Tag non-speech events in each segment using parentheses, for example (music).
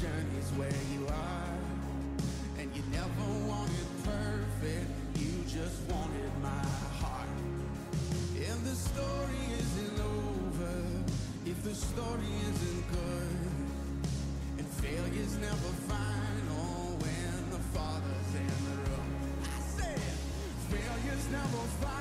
journey's where you are. And you never wanted perfect, you just wanted my heart. And the story isn't over if the story isn't good. And failure's never final when the Father's in the room. I said, failure's never final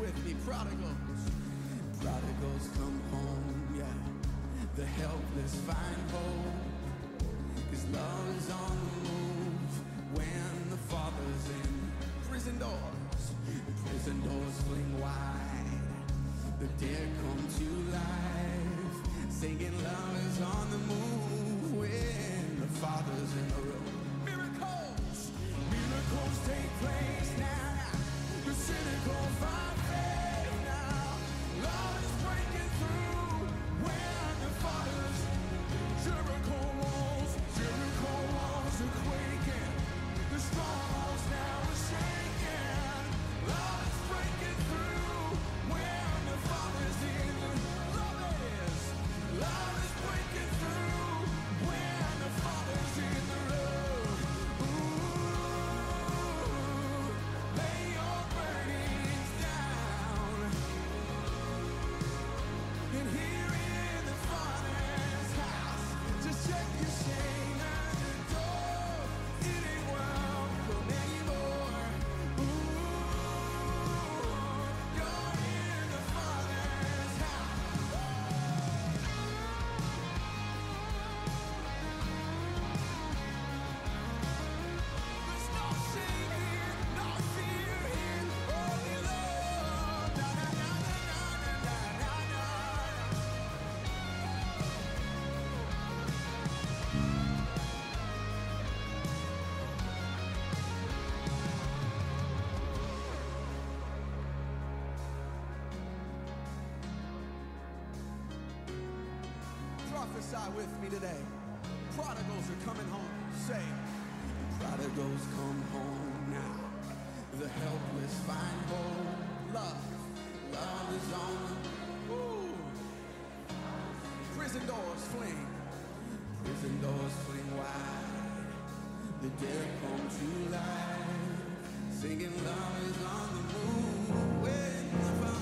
With me, prodigals. Prodigals come home, yeah. The helpless find hope. His love is on the move when the Father's in prison doors. Prison doors fling wide. The dead come to life. Singing love is on the move when the Father's in the room. Prophesy with me today. Prodigals are coming home. Say, prodigals come home now. The helpless find hope. Love, love is on Ooh. Prison doors fling. Prison doors fling wide. The dead come to life. Singing love is on the move. When the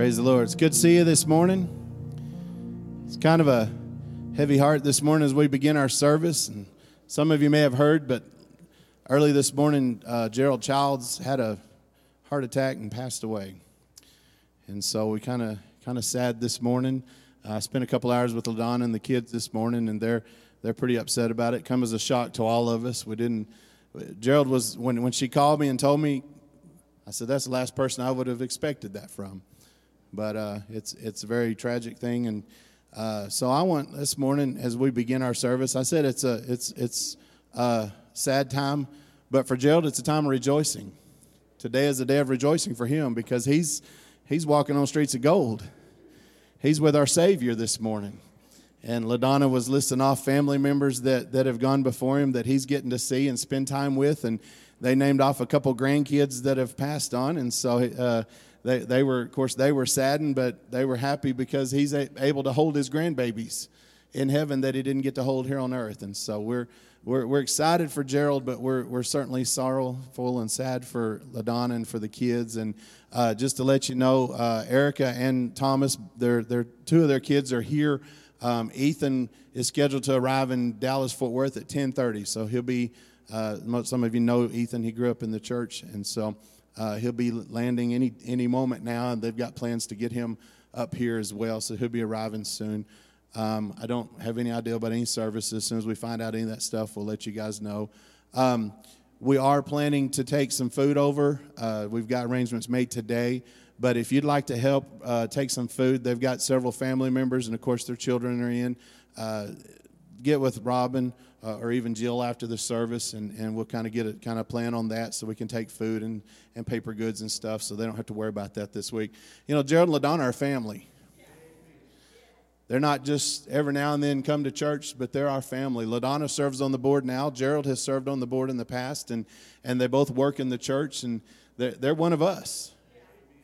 Praise the Lord. It's good to see you this morning. It's kind of a heavy heart this morning as we begin our service. And some of you may have heard, but early this morning, uh, Gerald Childs had a heart attack and passed away. And so we kind of kind of sad this morning. I spent a couple hours with LaDonna and the kids this morning, and they're they're pretty upset about it. Come as a shock to all of us. We didn't. Gerald was when when she called me and told me, I said that's the last person I would have expected that from. But uh, it's it's a very tragic thing, and uh, so I want this morning as we begin our service. I said it's a it's it's a sad time, but for Gerald it's a time of rejoicing. Today is a day of rejoicing for him because he's he's walking on streets of gold. He's with our Savior this morning. And LaDonna was listing off family members that, that have gone before him that he's getting to see and spend time with. And they named off a couple grandkids that have passed on. And so uh, they, they were, of course, they were saddened, but they were happy because he's able to hold his grandbabies. in heaven that he didn't get to hold here on earth. And so we're we're, we're excited for Gerald, but we're, we're certainly sorrowful and sad for LaDonna and for the kids. And uh, just to let you know, uh, Erica and Thomas, their, their, two of their kids are here. Um, Ethan is scheduled to arrive in Dallas Fort Worth at 10:30, so he'll be. Uh, some of you know Ethan; he grew up in the church, and so uh, he'll be landing any any moment now. And they've got plans to get him up here as well, so he'll be arriving soon. Um, I don't have any idea about any services. As soon as we find out any of that stuff, we'll let you guys know. Um, we are planning to take some food over. Uh, we've got arrangements made today. But if you'd like to help uh, take some food, they've got several family members, and of course, their children are in. Uh, get with Robin uh, or even Jill after the service, and, and we'll kind of get a kind of plan on that so we can take food and, and paper goods and stuff so they don't have to worry about that this week. You know, Gerald and LaDonna are family. They're not just every now and then come to church, but they're our family. LaDonna serves on the board now. Gerald has served on the board in the past, and, and they both work in the church, and they're, they're one of us.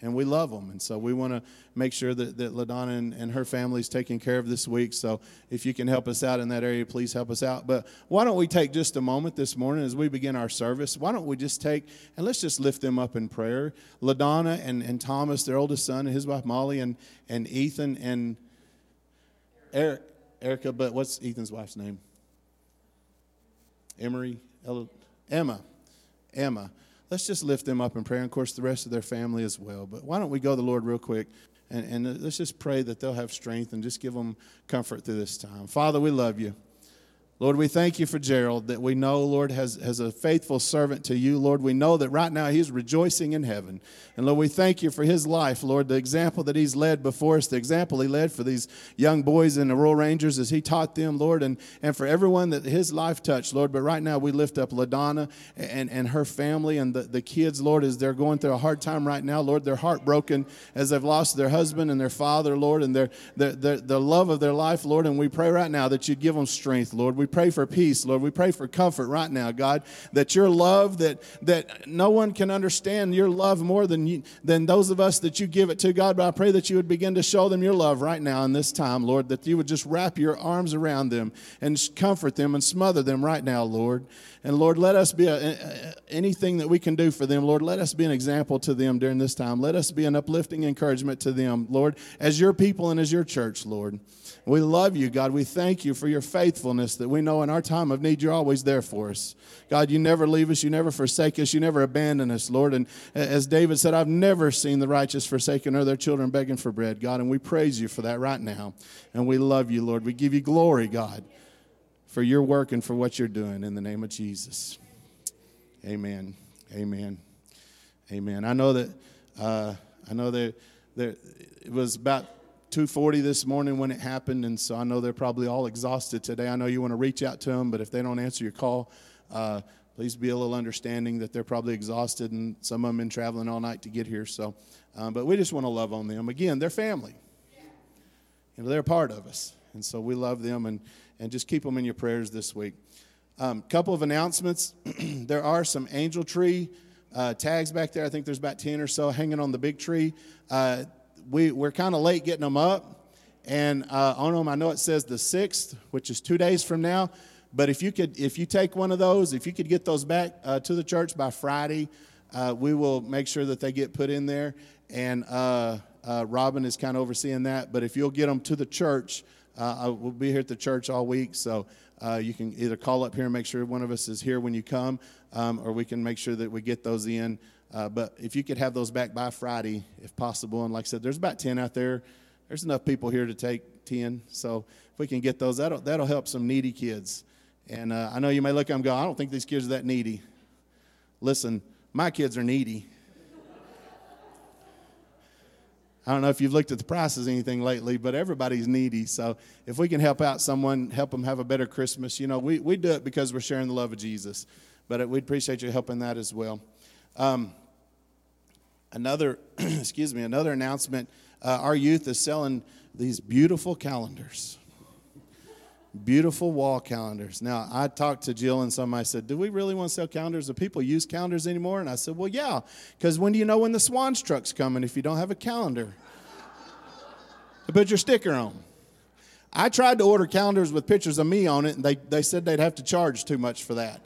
And we love them. And so we want to make sure that, that LaDonna and, and her family is taken care of this week. So if you can help us out in that area, please help us out. But why don't we take just a moment this morning as we begin our service? Why don't we just take and let's just lift them up in prayer? LaDonna and, and Thomas, their oldest son, and his wife Molly, and, and Ethan, and Eric, Erica, but what's Ethan's wife's name? Emery, Emma, Emma. Let's just lift them up in prayer, and of course, the rest of their family as well. But why don't we go to the Lord real quick, and, and let's just pray that they'll have strength and just give them comfort through this time. Father, we love you. Lord, we thank you for Gerald that we know, Lord, has, has a faithful servant to you. Lord, we know that right now he's rejoicing in heaven. And Lord, we thank you for his life, Lord, the example that he's led before us, the example he led for these young boys in the Royal Rangers as he taught them, Lord, and, and for everyone that his life touched, Lord. But right now we lift up LaDonna and, and her family and the, the kids, Lord, as they're going through a hard time right now. Lord, they're heartbroken as they've lost their husband and their father, Lord, and their, their, their, the love of their life, Lord. And we pray right now that you give them strength, Lord. We pray for peace, Lord. We pray for comfort right now, God, that your love, that, that no one can understand your love more than, you, than those of us that you give it to, God. But I pray that you would begin to show them your love right now in this time, Lord, that you would just wrap your arms around them and comfort them and smother them right now, Lord. And Lord, let us be a, anything that we can do for them, Lord. Let us be an example to them during this time. Let us be an uplifting encouragement to them, Lord, as your people and as your church, Lord. We love you, God. We thank you for your faithfulness that we know in our time of need, you're always there for us. God, you never leave us, you never forsake us, you never abandon us, Lord. And as David said, I've never seen the righteous forsaken or their children begging for bread, God. And we praise you for that right now. And we love you, Lord. We give you glory, God, for your work and for what you're doing in the name of Jesus. Amen. Amen. Amen. I know that, uh, I know that there, it was about 240 this morning when it happened, and so I know they're probably all exhausted today. I know you want to reach out to them, but if they don't answer your call, uh, please be a little understanding that they're probably exhausted, and some of them been traveling all night to get here. So, um, but we just want to love on them. Again, they're family. You know, they're a part of us, and so we love them, and and just keep them in your prayers this week. A um, couple of announcements. (clears throat) there are some angel tree uh, tags back there. I think there's about 10 or so hanging on the big tree. Uh, we, we're kind of late getting them up. And uh, on them, I know it says the 6th, which is two days from now. But if you could, if you take one of those, if you could get those back uh, to the church by Friday, uh, we will make sure that they get put in there. And uh, uh, Robin is kind of overseeing that. But if you'll get them to the church, uh, we'll be here at the church all week. So you can either call up here and make sure one of us is here when you come, um, or we can make sure that we get those in. Uh, but if you could have those back by Friday, if possible, and like I said, there's about 10 out there. There's enough people here to take 10. So if we can get those, that'll, that'll help some needy kids. And uh, I know you may look at them and go, I don't think these kids are that needy. Listen, my kids are needy. I don't know if you've looked at the prices anything lately, but everybody's needy. So if we can help out someone, help them have a better Christmas, you know, we, we do it because we're sharing the love of Jesus. But we'd appreciate you helping that as well. Um, another, (clears throat) excuse me, another announcement. Uh, our youth is selling these beautiful calendars, beautiful wall calendars. Now, I talked to Jill and somebody said, "Do we really want to sell calendars? Do people use calendars anymore?" And I said, "Well, yeah, because when do you know when the Schwan's truck's coming if you don't have a calendar to (laughs) put your sticker on?" I tried to order calendars with pictures of me on it, and they, they said they'd have to charge too much for that.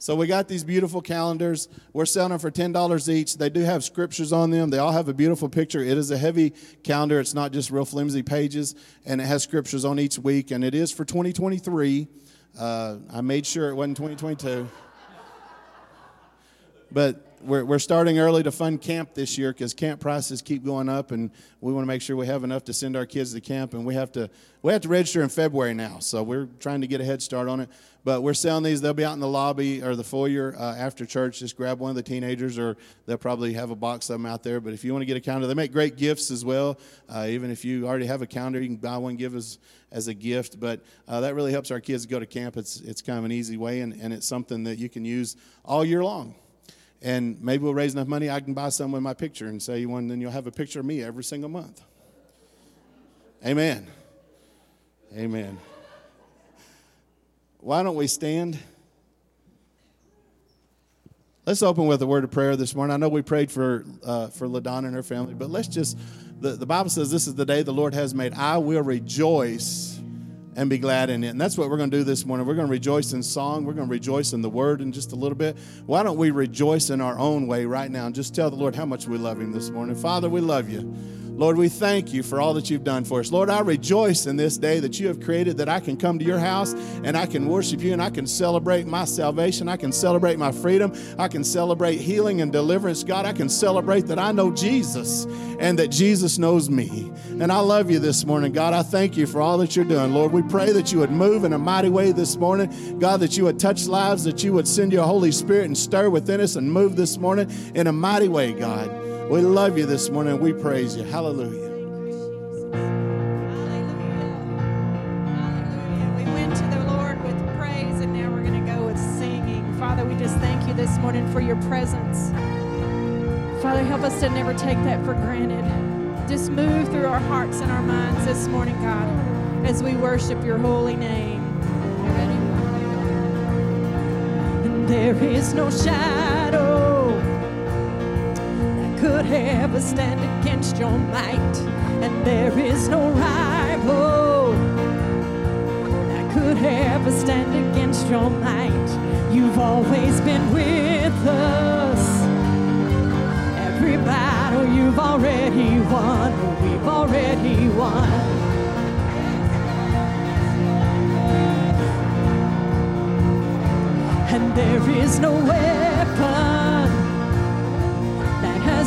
So we got these beautiful calendars. We're selling them for $10 each. They do have scriptures on them. They all have a beautiful picture. It is a heavy calendar. It's not just real flimsy pages, and it has scriptures on each week, and it is for 2023. Uh, I made sure it wasn't 2022. But we're, we're starting early to fund camp this year because camp prices keep going up, and we want to make sure we have enough to send our kids to camp. And we have to we have to register in February now, so we're trying to get a head start on it. But we're selling these; they'll be out in the lobby or the foyer uh, after church. Just grab one of the teenagers, or they'll probably have a box of them out there. But if you want to get a calendar, they make great gifts as well. Uh, even if you already have a calendar, you can buy one, give us as a gift. But uh, that really helps our kids go to camp. It's it's kind of an easy way, and, and it's something that you can use all year long and maybe we'll raise enough money I can buy some with my picture and say you one, then you'll have a picture of me every single month. Amen. Amen. Why don't we stand? Let's open with a word of prayer this morning. I know we prayed for uh, for Ladonna and her family, but let's just the, the Bible says this is the day the Lord has made. I will rejoice and be glad in it. And that's what we're going to do this morning. We're going to rejoice in song. We're going to rejoice in the word in just a little bit. Why don't we rejoice in our own way right now and just tell the Lord how much we love him this morning? Father, we love you. Lord, we thank you for all that you've done for us. Lord, I rejoice in this day that you have created that I can come to your house and I can worship you and I can celebrate my salvation. I can celebrate my freedom. I can celebrate healing and deliverance. God, I can celebrate that I know Jesus and that Jesus knows me. And I love you this morning. God, I thank you for all that you're doing. Lord, we pray that you would move in a mighty way this morning. God, that you would touch lives, that you would send your Holy Spirit and stir within us and move this morning in a mighty way, God. We love you this morning. We praise you. Hallelujah. Hallelujah. We went to the Lord with praise, and now we're going to go with singing. Father, we just thank you this morning for your presence. Father, help us to never take that for granted. Just move through our hearts and our minds this morning, God, as we worship your holy name. And there is no shadow could ever stand against your might, and there is no rival that could ever stand against your might. You've always been with us. Every battle you've already won, we've already won. And there is no weapon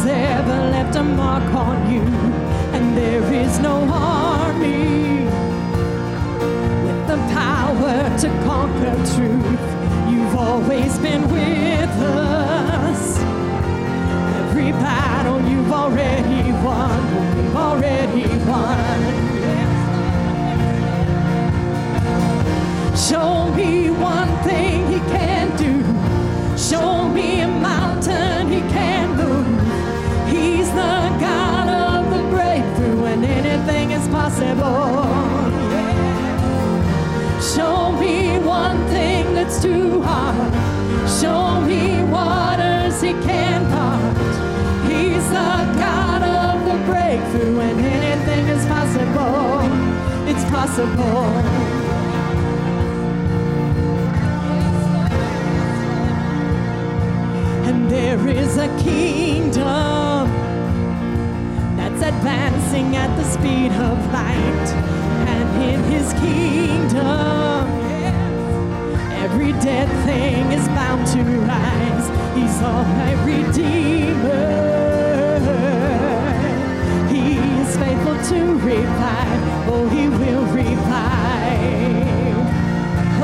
has ever left a mark on you, and there is no army with the power to conquer truth. You've always been with us. Every battle you've already won, we've already won. Show me one thing he can do. Show me and anything is possible. It's possible. And there is a kingdom advancing at the speed of light. And in his kingdom, every dead thing is bound to rise. He's all my redeemer. He is faithful to revive. Oh, he will revive.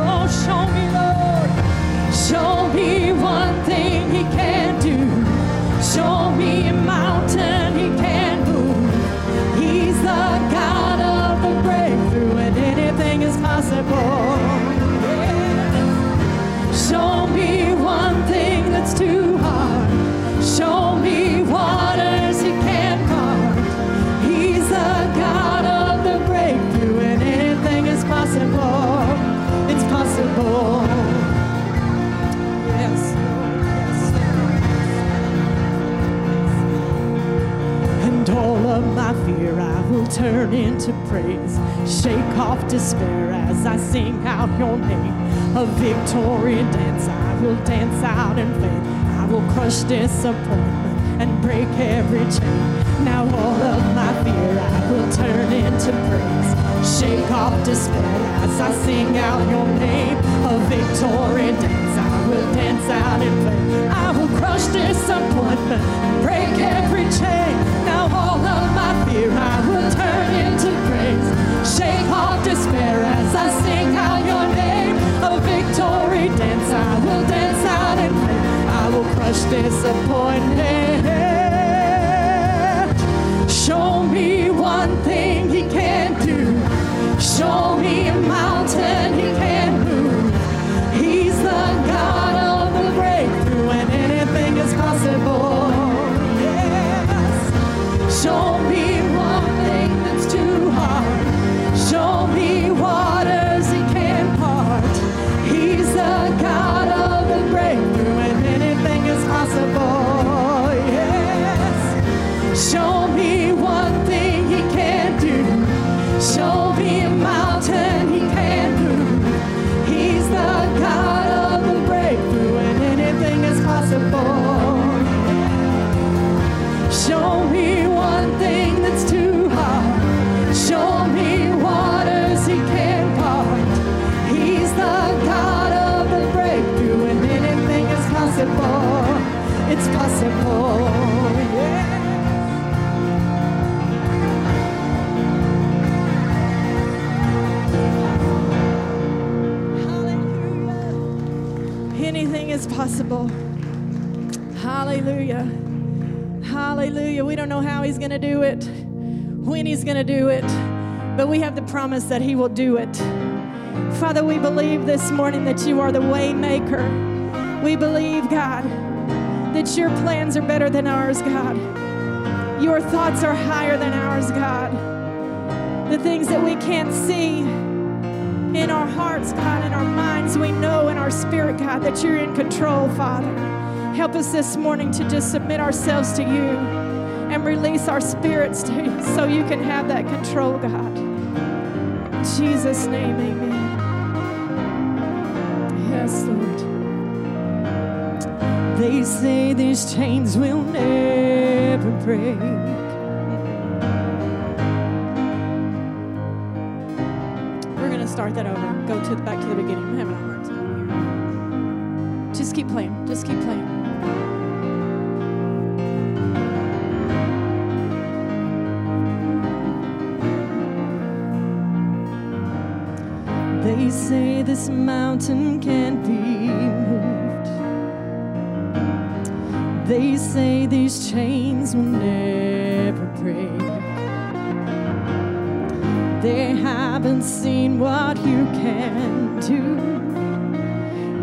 Oh, show me, Lord. Show me turn into praise. Shake off despair as I sing out your name. A victory dance I will dance out in faith. I will crush disappointment and break every chain. Now all of my fear I will turn into praise. Shake off despair as I sing out your name. A victory dance will dance out in faith. I will crush disappointment break every chain. Now all of my fear I will turn into praise. Shake off despair as I sing out your name. A victory dance I will dance out in faith. I will crush disappointment. Show me one thing he can't do. Show me a mountain possible. Hallelujah. Hallelujah. We don't know how he's going to do it, when he's going to do it, but we have the promise that he will do it. Father, we believe this morning that you are the way maker. We believe, God, that your plans are better than ours, God. Your thoughts are higher than ours, God. The things that we can't see in our hearts, God, in our minds, we know in our spirit, God, that you're in control, Father. Help us this morning to just submit ourselves to you and release our spirits to you so you can have that control, God. In Jesus' name, amen. Yes, Lord. They say these chains will never break. Start that over. Go to back to the beginning. I'm having a hard time here. Just keep playing. Just keep playing. They say this mountain can't be moved. They say these chains will never break. They haven't seen what you can do.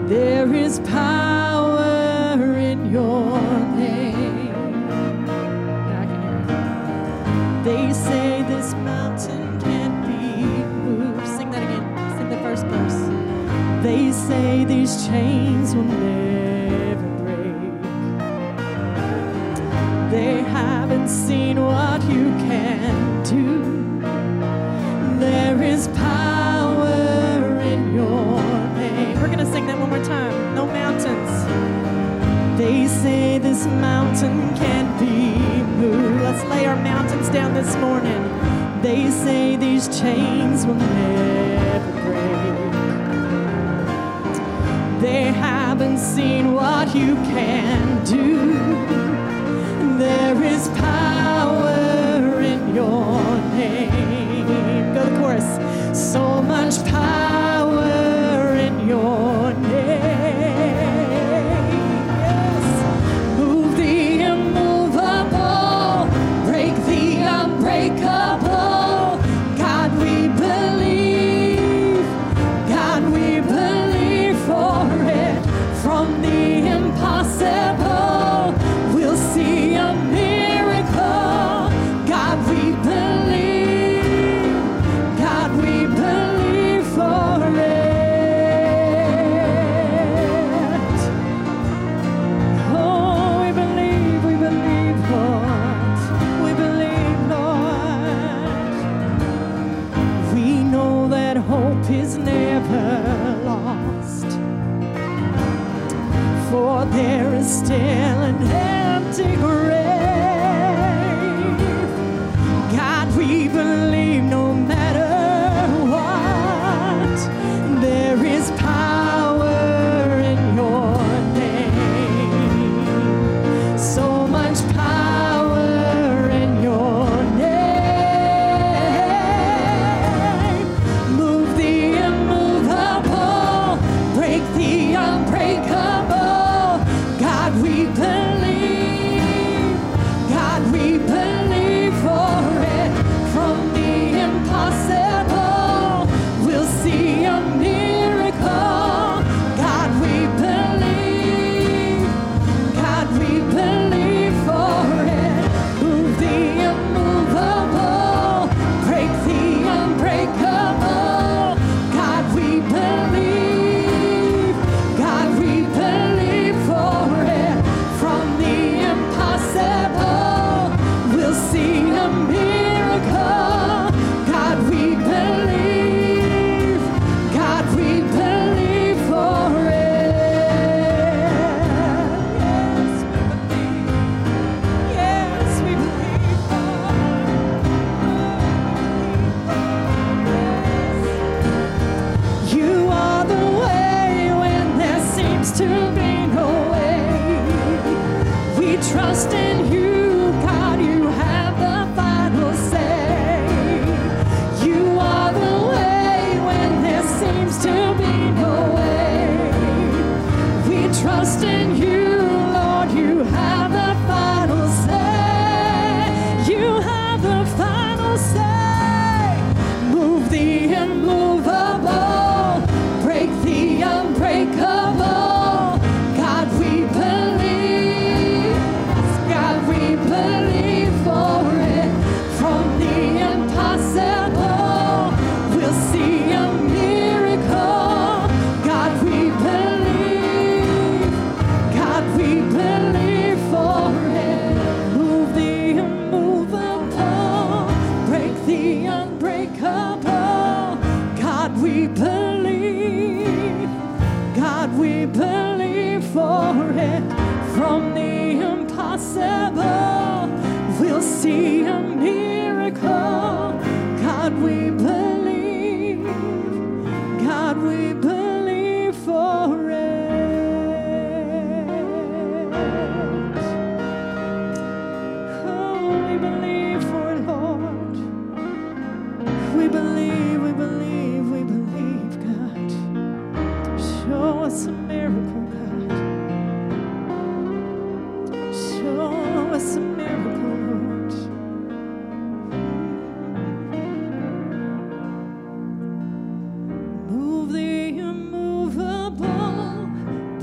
There is power in your name. They say this mountain can't be moved. Sing that again. Sing the first verse. They say these chains will They say this mountain can't be moved. Let's lay our mountains down this morning. They say these chains will never break. They haven't seen what you can do. There is power in your name. Go the chorus. So much power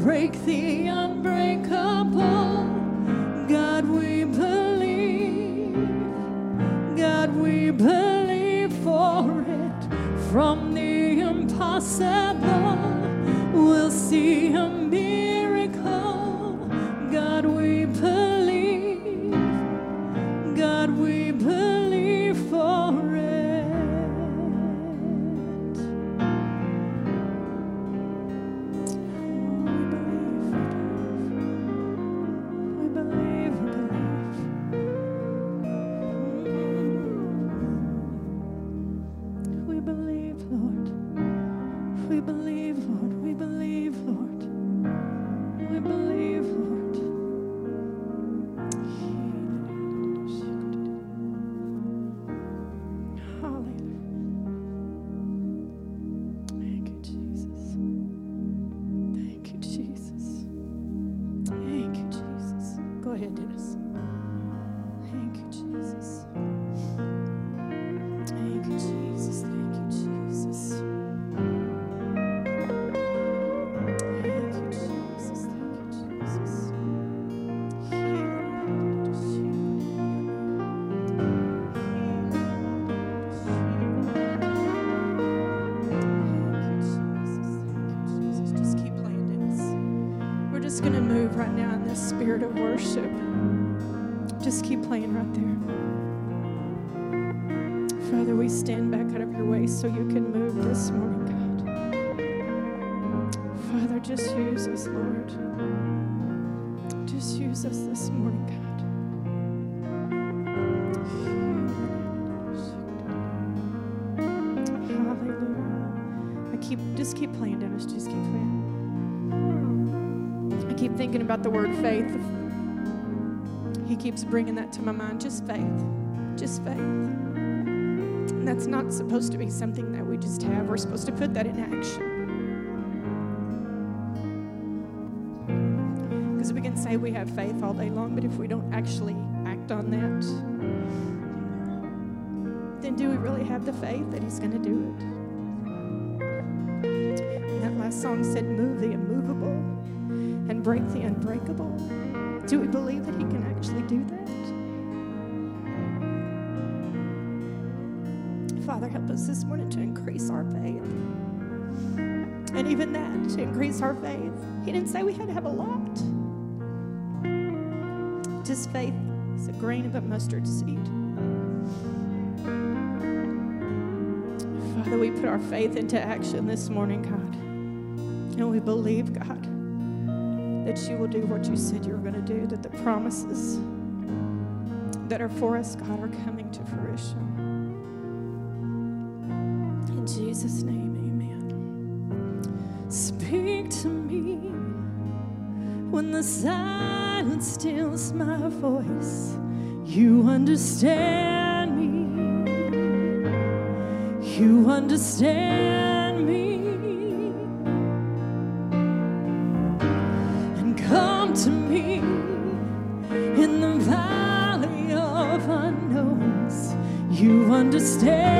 break the unbreakable. My mind. Just faith. Just faith. And that's not supposed to be something that we just have. We're supposed to put that in action. Because we can say we have faith all day long, but if we don't actually act on that, then do we really have the faith that He's going to do it? That last song said, Move the immovable and break the unbreakable. Do we believe that He can actually do that? Father, help us this morning to increase our faith. And even that, to increase our faith, He didn't say we had to have a lot. Just faith is a grain of a mustard seed. Father, we put our faith into action this morning, God. And we believe, God, that you will do what you said you were going to do, that the promises that are for us, God, are coming to fruition. Jesus' name, amen. Speak to me when the silence stills my voice. You understand me. You understand me. And come to me in the valley of unknowns. You understand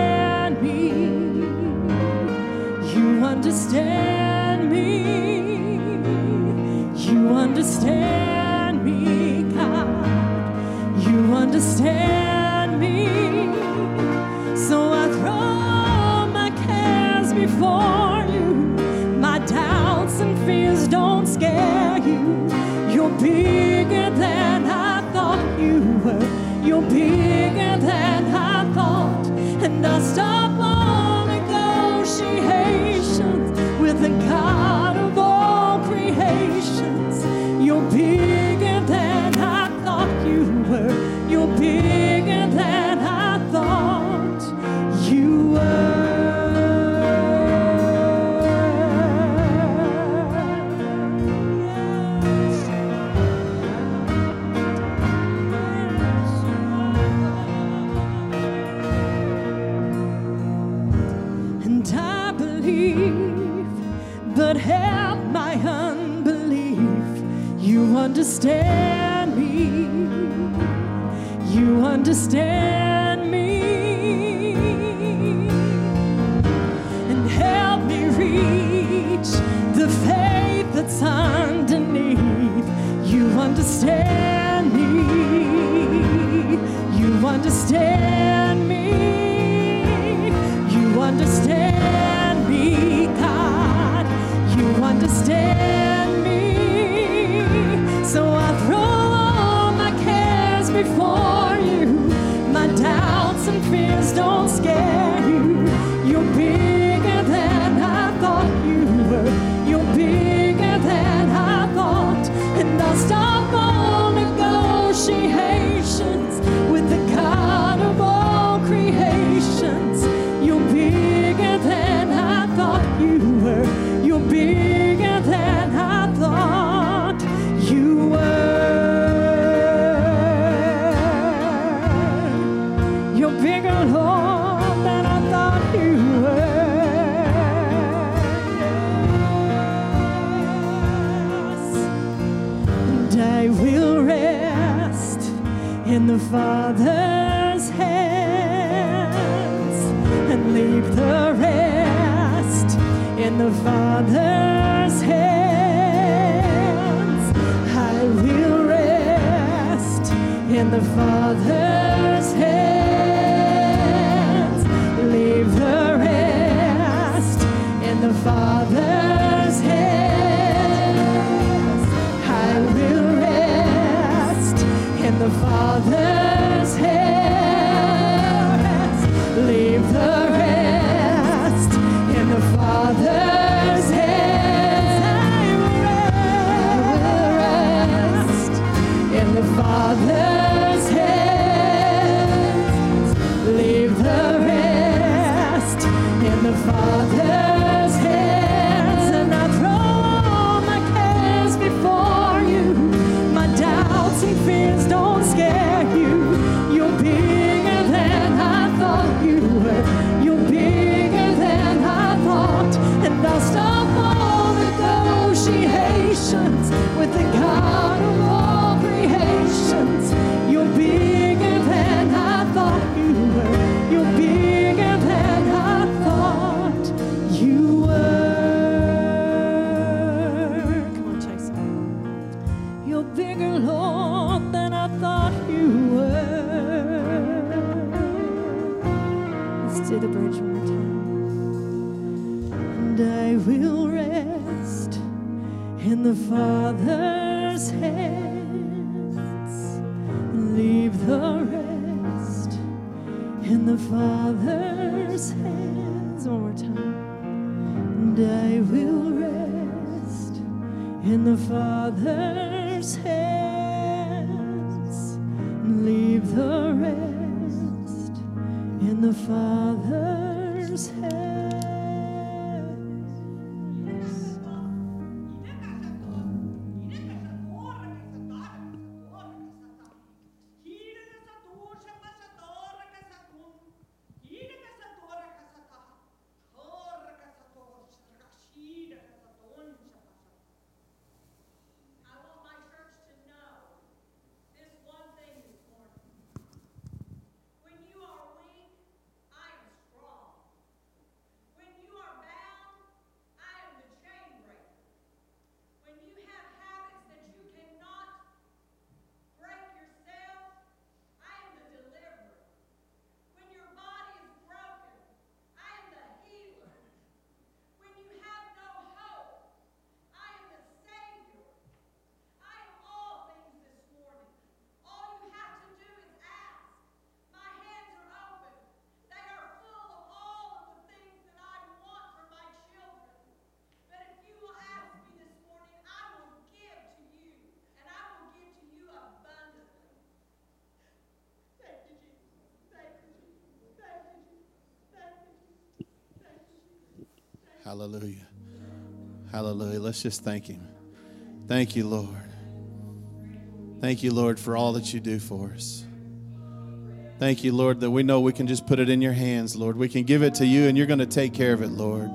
Hallelujah. Hallelujah. Let's just thank Him. Thank you, Lord. Thank you, Lord, for all that you do for us. Thank you, Lord, that we know we can just put it in your hands, Lord. We can give it to you and you're going to take care of it, Lord.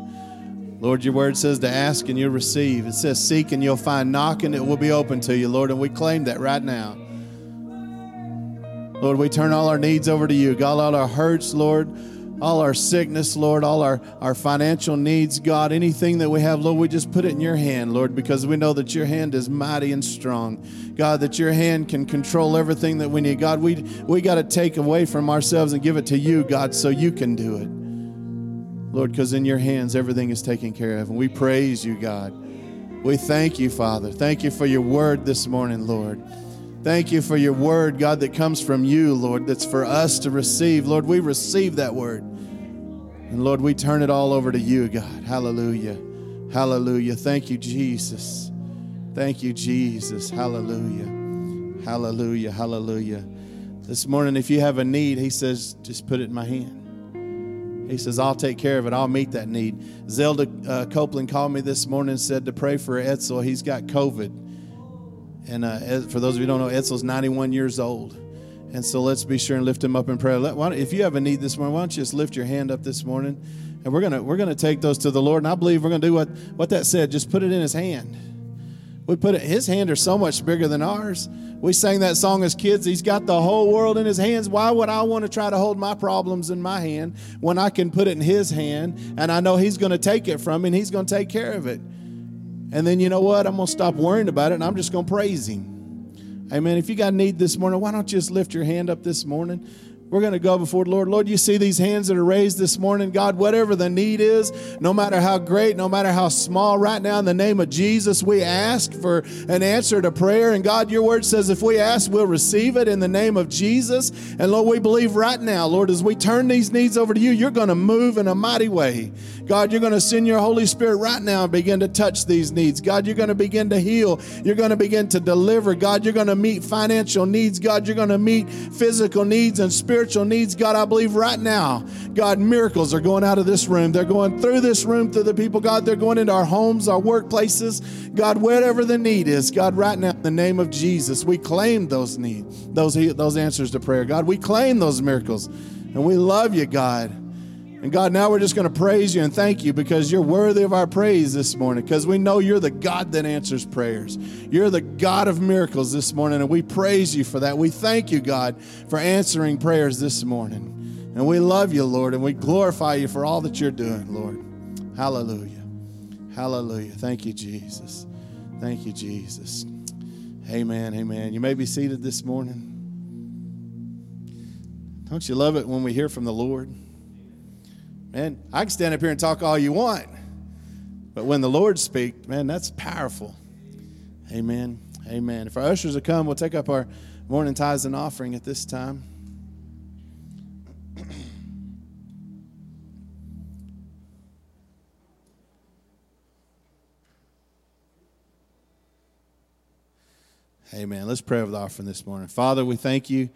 Lord, your word says to ask and you'll receive. It says seek and you'll find, knock and it will be open to you, Lord. And we claim that right now. Lord, we turn all our needs over to you. God, all our hurts, Lord, all our sickness, Lord, all our, our financial needs, God, anything that we have, Lord, we just put it in your hand, Lord, because we know that your hand is mighty and strong. God, that your hand can control everything that we need. God, we, we got to take away from ourselves and give it to you, God, so you can do it. Lord, because in your hands everything is taken care of. And we praise you, God. We thank you, Father. Thank you for your word this morning, Lord. Thank you for your word, God, that comes from you, Lord, that's for us to receive. Lord, we receive that word. And Lord, we turn it all over to you, God. Hallelujah. Hallelujah. Thank you, Jesus. Thank you, Jesus. Hallelujah. Hallelujah. Hallelujah. This morning, if you have a need, he says, just put it in my hand. He says, I'll take care of it. I'll meet that need. Zelda uh, Copeland called me this morning and said to pray for Edsel. He's got COVID. And uh, for those of you who don't know, Edsel's 91 years old. And so let's be sure and lift him up in prayer. Let, if you have a need this morning, why don't you just lift your hand up this morning? And we're gonna we're gonna take those to the Lord. And I believe we're gonna do what what that said. Just put it in His hand. We put it. His hand are so much bigger than ours. We sang that song as kids. He's got the whole world in His hands. Why would I want to try to hold my problems in my hand when I can put it in His hand and I know He's to take it from me and He's to take care of it. And then you know what? I'm to stop worrying about it and I'm just to praise Him. Amen. If you got need this morning, why don't you just lift your hand up this morning? We're going to go before the Lord. Lord, you see these hands that are raised this morning. God, whatever the need is, no matter how great, no matter how small, right now in the name of Jesus, we ask for an answer to prayer. And God, your word says if we ask, we'll receive it in the name of Jesus. And Lord, we believe right now, Lord, as we turn these needs over to you, you're going to move in a mighty way. God, you're going to send your Holy Spirit right now and begin to touch these needs. God, you're going to begin to heal. You're going to begin to deliver. God, you're going to meet financial needs. God, you're going to meet physical needs and spiritual needs. God, I believe right now, God, miracles are going out of this room. They're going through this room through the people. God, they're going into our homes, our workplaces. God, wherever the need is, God, right now, in the name of Jesus, we claim those needs, those, those answers to prayer. God, we claim those miracles. And we love you, God. And God, now we're just going to praise you and thank you because you're worthy of our praise this morning because we know you're the God that answers prayers. You're the God of miracles this morning, and we praise you for that. We thank you, God, for answering prayers this morning. And we love you, Lord, and we glorify you for all that you're doing, Lord. Hallelujah. Hallelujah. Thank you, Jesus. Thank you, Jesus. Amen. Amen. You may be seated this morning. Don't you love it when we hear from the Lord? Man, I can stand up here and talk all you want, but when the Lord speaks, man, that's powerful. Amen. Amen. If our ushers will come, we'll take up our morning tithes and offering at this time. Amen. Let's pray with the offering this morning. Father, we thank you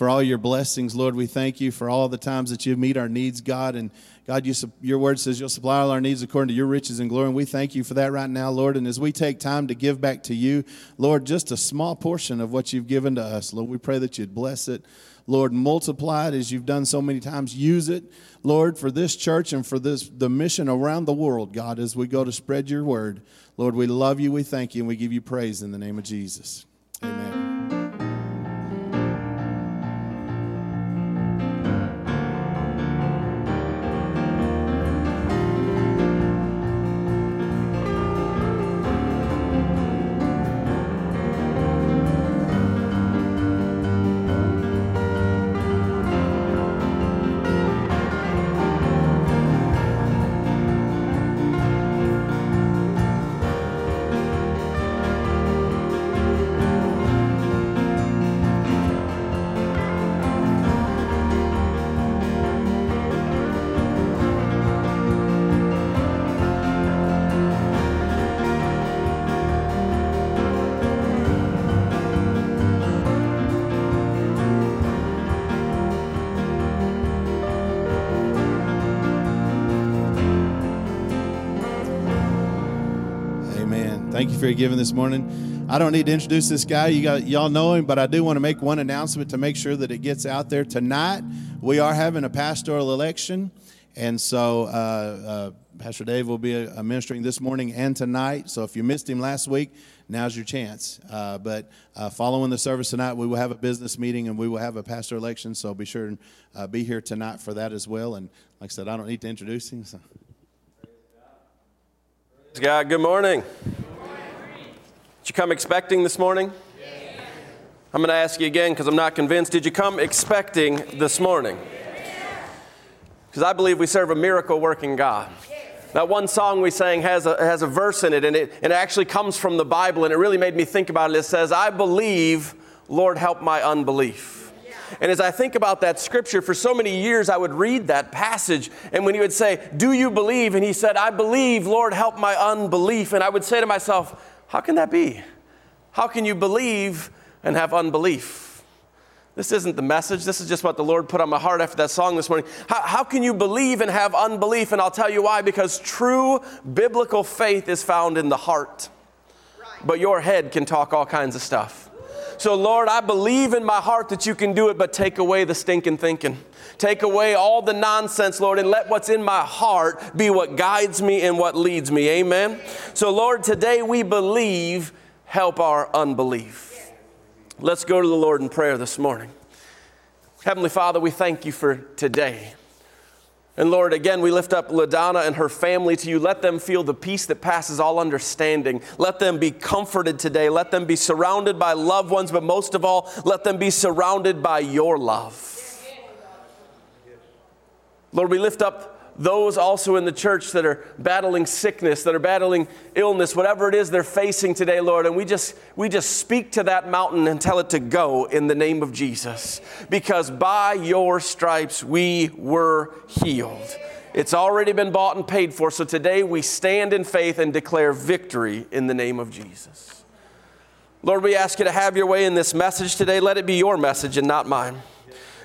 for all your blessings, Lord. We thank you for all the times that you meet our needs, God. And God, you, your word says you'll supply all our needs according to your riches and glory. And we thank you for that right now, Lord. And as we take time to give back to you, Lord, just a small portion of what you've given to us, Lord, we pray that you'd bless it. Lord, multiply it as you've done so many times. Use it, Lord, for this church and for this the mission around the world, God, as we go to spread your word. Lord, we love you, we thank you, and we give you praise in the name of Jesus. Amen. For your giving this morning. I don't need to introduce this guy. You got y'all know him, but I do want to make one announcement to make sure that it gets out there tonight. We are having a pastoral election, and so uh, uh, Pastor Dave will be uh, ministering this morning and tonight. So if you missed him last week, now's your chance. Uh, but uh, following the service tonight, we will have a business meeting and we will have a pastor election. So be sure and uh, be here tonight for that as well. And like I said, I don't need to introduce him. So. Good morning. You come expecting this morning? I'm going to ask you again because I'm not convinced. Did you come expecting this morning? Because I believe we serve a miracle working God. That one song we sang has a, has a verse in it and, it, and it actually comes from the Bible, and it really made me think about it. It says, I believe, Lord, help my unbelief. And as I think about that scripture, for so many years I would read that passage, and when he would say, Do you believe? And he said, I believe, Lord, help my unbelief. And I would say to myself, How can that be? How can you believe and have unbelief? This isn't the message. This is just what the Lord put on my heart after that song this morning. How, how can you believe and have unbelief? And I'll tell you why because true biblical faith is found in the heart. But your head can talk all kinds of stuff. So, Lord, I believe in my heart that you can do it, but take away the stinking thinking. Take away all the nonsense, Lord, and let what's in my heart be what guides me and what leads me. Amen. So, Lord, today we believe, help our unbelief. Let's go to the Lord in prayer this morning. Heavenly Father, we thank you for today. And Lord, again, we lift up LaDonna and her family to you. Let them feel the peace that passes all understanding. Let them be comforted today. Let them be surrounded by loved ones, but most of all, let them be surrounded by your love. Lord, we lift up those also in the church that are battling sickness, that are battling illness, whatever it is they're facing today, Lord. And we just we just speak to that mountain and tell it to go in the name of Jesus. Because by your stripes we were healed. It's already been bought and paid for. So today we stand in faith and declare victory in the name of Jesus. Lord, we ask you to have your way in this message today. Let it be your message and not mine.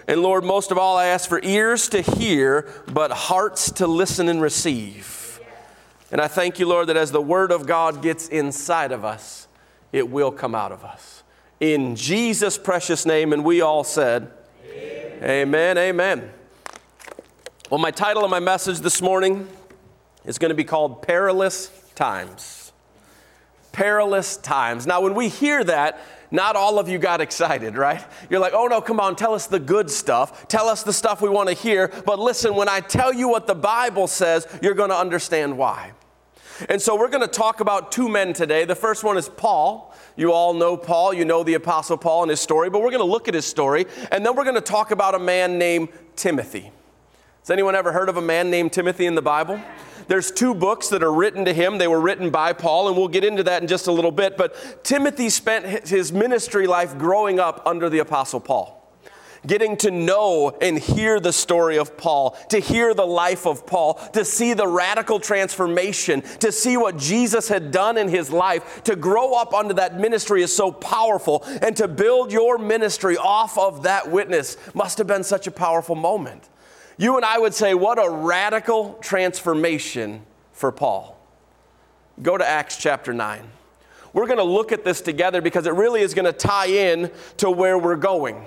And Lord, most of all, I ask for ears to hear, but hearts to listen and receive. And I thank you, Lord, that as the Word of God gets inside of us, it will come out of us. In Jesus' precious name, and we all said, Amen, amen. amen. Well, my title of my message this morning is going to be called Perilous Times. Perilous Times. Now, when we hear that, not all of you got excited, right? You're like, oh no, come on, tell us the good stuff. Tell us the stuff we want to hear. But listen, when I tell you what the Bible says, you're going to understand why. And so we're going to talk about two men today. The first one is Paul. You all know Paul, you know the Apostle Paul and his story, but we're going to look at his story, and then we're going to talk about a man named Timothy. Has anyone ever heard of a man named Timothy in the Bible? There's two books that are written to him. They were written by Paul, and we'll get into that in just a little bit. But Timothy spent his ministry life growing up under the Apostle Paul getting to know and hear the story of Paul, to hear the life of Paul, to see the radical transformation, to see what Jesus had done in his life, to grow up under that ministry is so powerful. And to build your ministry off of that witness must have been such a powerful moment. You and I would say, what a radical transformation for Paul. Go to Acts chapter 9. We're going to look at this together because it really is going to tie in to where we're going.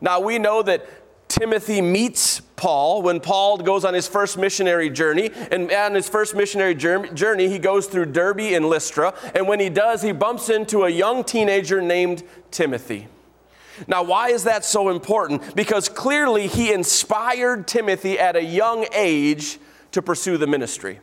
Now, we know that Timothy meets Paul when Paul goes on his first missionary journey. And on his first missionary journey, he goes through Derbe and Lystra. And when he does, he bumps into a young teenager named Timothy. Now, why is that so important? Because clearly he inspired Timothy at a young age to pursue the ministry.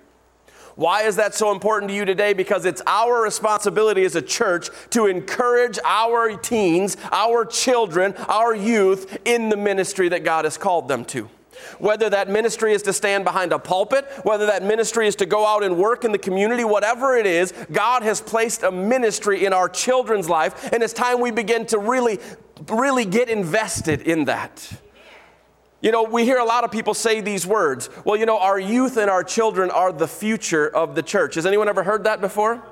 Why is that so important to you today? Because it's our responsibility as a church to encourage our teens, our children, our youth in the ministry that God has called them to. Whether that ministry is to stand behind a pulpit, whether that ministry is to go out and work in the community, whatever it is, God has placed a ministry in our children's life, and it's time we begin to really, really get invested in that. You know, we hear a lot of people say these words. Well, you know, our youth and our children are the future of the church. Has anyone ever heard that before?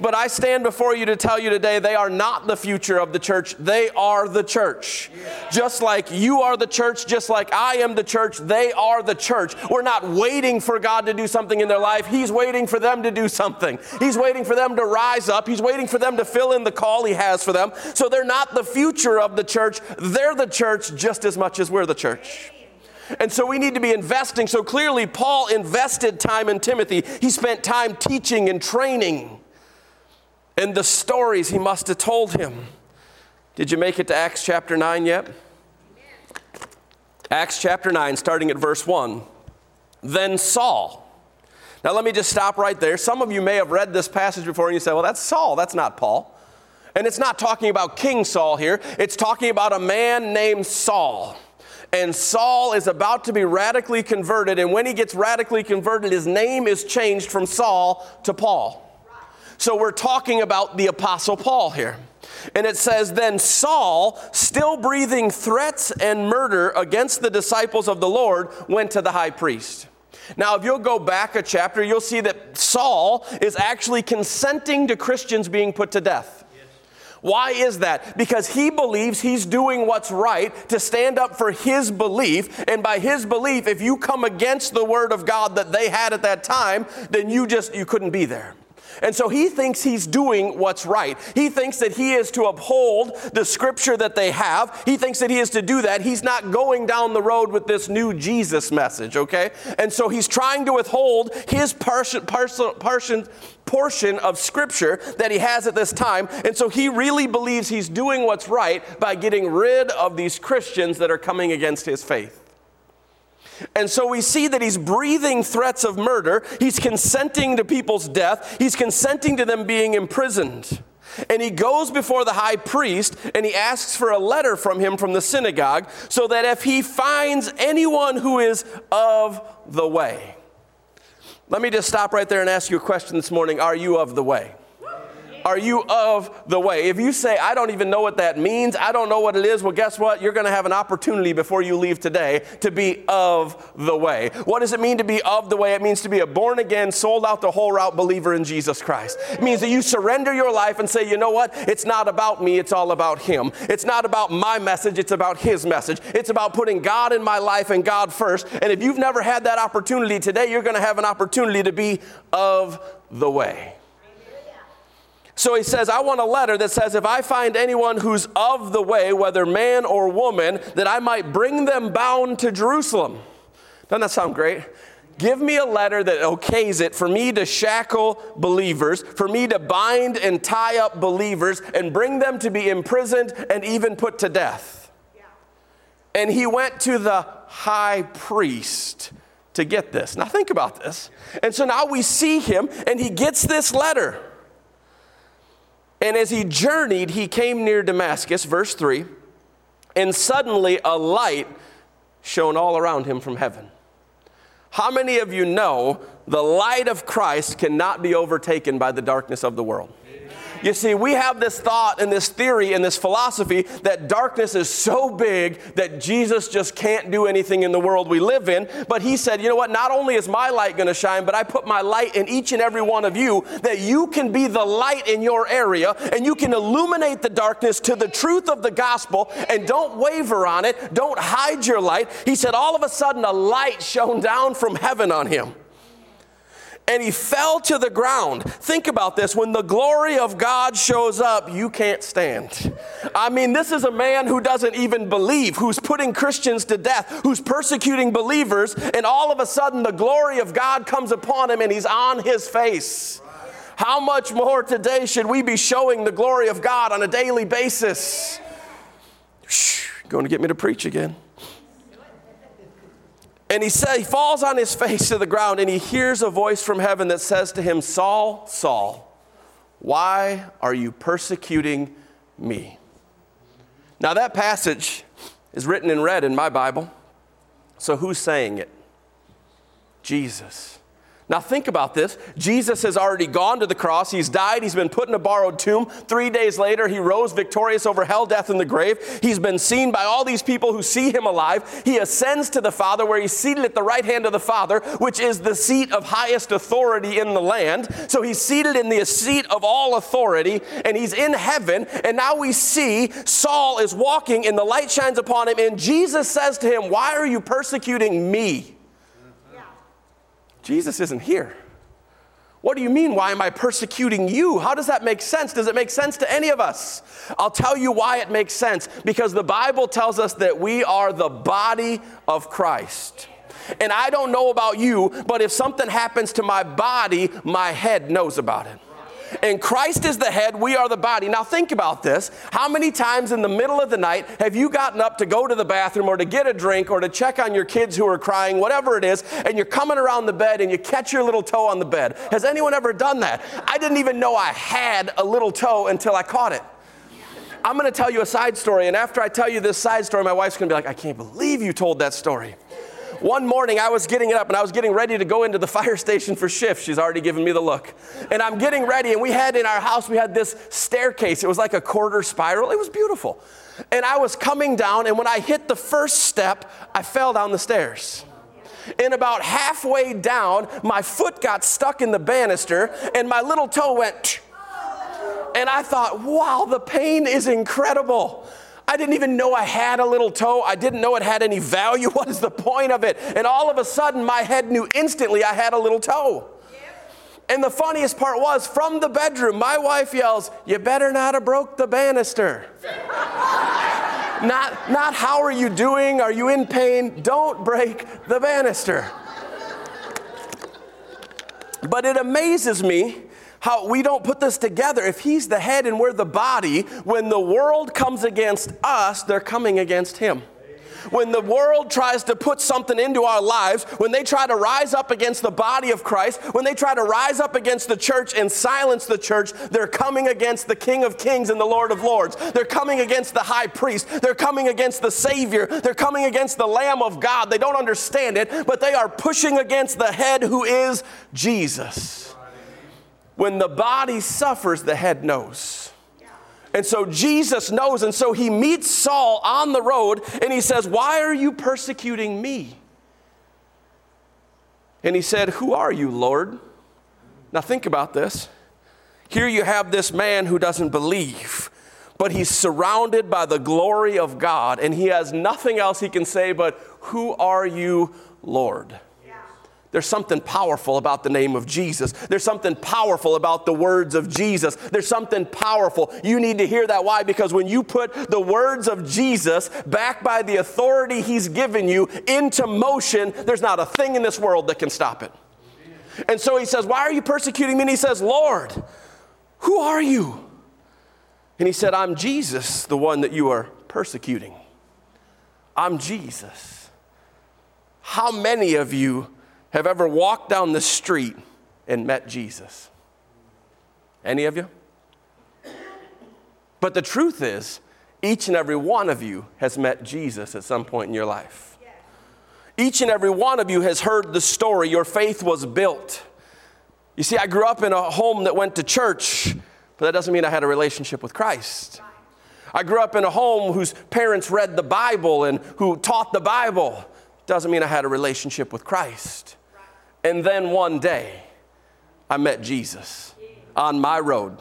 But I stand before you to tell you today they are not the future of the church. They are the church. Just like you are the church, just like I am the church, they are the church. We're not waiting for God to do something in their life. He's waiting for them to do something. He's waiting for them to rise up. He's waiting for them to fill in the call He has for them. So they're not the future of the church. They're the church just as much as we're the church. And so we need to be investing. So clearly, Paul invested time in Timothy. He spent time teaching and training. And the stories he must have told him. Did you make it to Acts chapter 9 yet? Acts chapter 9, starting at verse 1. Then Saul. Now, let me just stop right there. Some of you may have read this passage before and you say, well, that's Saul, that's not Paul. And it's not talking about King Saul here, it's talking about a man named Saul and Saul is about to be radically converted. And when he gets radically converted, his name is changed from Saul to Paul. So we're talking about the Apostle Paul here. And it says, Then Saul, still breathing threats and murder against the disciples of the Lord, went to the high priest. Now, if you'll go back a chapter, you'll see that Saul is actually consenting to Christians being put to death. Why is that? Because he believes he's doing what's right to stand up for his belief. And by his belief, if you come against the word of God that they had at that time, then you just, you couldn't be there. And so he thinks he's doing what's right. He thinks that he is to uphold the scripture that they have. He thinks that he is to do that. He's not going down the road with this new Jesus message, okay? And so he's trying to withhold his portion, portion, portion of scripture that he has at this time. And so he really believes he's doing what's right by getting rid of these Christians that are coming against his faith. And so we see that he's breathing threats of murder. He's consenting to people's death. He's consenting to them being imprisoned. And he goes before the high priest and he asks for a letter from him from the synagogue so that if he finds anyone who is of the way. Let me just stop right there and ask you a question this morning Are you of the way? Are you of the way? If you say, I don't even know what that means, I don't know what it is, well, guess what? You're going to have an opportunity before you leave today to be of the way. What does it mean to be of the way? It means to be a born again, sold out the whole route believer in Jesus Christ. It means that you surrender your life and say, you know what? It's not about me, it's all about Him. It's not about my message, it's about His message. It's about putting God in my life and God first. And if you've never had that opportunity today, you're going to have an opportunity to be of the way. So he says, I want a letter that says, if I find anyone who's of the way, whether man or woman, that I might bring them bound to Jerusalem. Doesn't that sound great? Give me a letter that okays it for me to shackle believers, for me to bind and tie up believers and bring them to be imprisoned and even put to death. And he went to the high priest to get this. Now, think about this. And so now we see him, and he gets this letter. And as he journeyed, he came near Damascus, verse 3, and suddenly a light shone all around him from heaven. How many of you know the light of Christ cannot be overtaken by the darkness of the world? You see, we have this thought and this theory and this philosophy that darkness is so big that Jesus just can't do anything in the world we live in. But he said, you know what? Not only is my light going to shine, but I put my light in each and every one of you that you can be the light in your area and you can illuminate the darkness to the truth of the gospel and don't waver on it. Don't hide your light. He said, all of a sudden, a light shone down from heaven on him and he fell to the ground. Think about this when the glory of God shows up, you can't stand. I mean, this is a man who doesn't even believe, who's putting Christians to death, who's persecuting believers, and all of a sudden the glory of God comes upon him and he's on his face. How much more today should we be showing the glory of God on a daily basis? Shh, going to get me to preach again. And he said, he falls on his face to the ground and he hears a voice from heaven that says to him, Saul, Saul, why are you persecuting me? Now, that passage is written in red in my Bible. So, who's saying it? Jesus. Now, think about this. Jesus has already gone to the cross. He's died. He's been put in a borrowed tomb. Three days later, he rose victorious over hell, death, and the grave. He's been seen by all these people who see him alive. He ascends to the Father, where he's seated at the right hand of the Father, which is the seat of highest authority in the land. So he's seated in the seat of all authority, and he's in heaven. And now we see Saul is walking, and the light shines upon him, and Jesus says to him, Why are you persecuting me? Jesus isn't here. What do you mean? Why am I persecuting you? How does that make sense? Does it make sense to any of us? I'll tell you why it makes sense. Because the Bible tells us that we are the body of Christ. And I don't know about you, but if something happens to my body, my head knows about it and Christ is the head, we are the body. Now, think about this. How many times in the middle of the night have you gotten up to go to the bathroom or to get a drink or to check on your kids who are crying, whatever it is, and you're coming around the bed and you catch your little toe on the bed? Has anyone ever done that? I didn't even know I had a little toe until I caught it. I'm going to tell you a side story, and after I tell you this side story, my wife's going to be like, I can't believe you told that story. One morning I was getting up and I was getting ready to go into the (laughs) fire station for shift. She's already given me the look. And I'm getting ready, and we had in our house, we had this staircase. It was like a quarter spiral. It was beautiful. And I was coming down, and when I hit the first step, I fell down the stairs. And about halfway down, my foot got stuck in the banister, and my little toe went. And I thought, wow, the pain is incredible. I didn't even know I had a little toe. I didn't know it had any value. (laughs) What is the point of it? And all of a sudden, my head knew instantly I had a little toe. And the funniest part was from the bedroom, my wife yells, You better not have broke the banister. not, not how are you doing? Are you in pain? Don't break the banister. But it amazes me how we don't put this together. If he's the head and we're the body, when the world comes against us, they're coming against him. When the world tries to put something into our lives, when they try to rise up against the body of Christ, when they try to rise up against the church and silence the church, they're coming against the King of Kings and the Lord of Lords. They're coming against the high priest. They're coming against the Savior. They're coming against the Lamb of God. They don't understand it, but they are pushing against the head who is Jesus. When the body suffers, the head knows. And so Jesus knows, and so he meets Saul on the road and he says, Why are you persecuting me? And he said, Who are you, Lord? Now think about this. Here you have this man who doesn't believe, but he's surrounded by the glory of God, and he has nothing else he can say but, Who are you, Lord? There's something powerful about the name of Jesus. There's something powerful about the words of Jesus. There's something powerful. You need to hear that. Why? Because when you put the words of Jesus backed by the authority he's given you into motion, there's not a thing in this world that can stop it. And so he says, Why are you persecuting me? And he says, Lord, who are you? And he said, I'm Jesus, the one that you are persecuting. I'm Jesus. How many of you have ever walked down the street and met Jesus? Any of you? But the truth is, each and every one of you has met Jesus at some point in your life. Each and every one of you has heard the story. Your faith was built. You see, I grew up in a home that went to church, but that doesn't mean I had a relationship with Christ. I grew up in a home whose parents read the Bible and who taught the Bible. Doesn't mean I had a relationship with Christ. And then one day, I met Jesus on my road,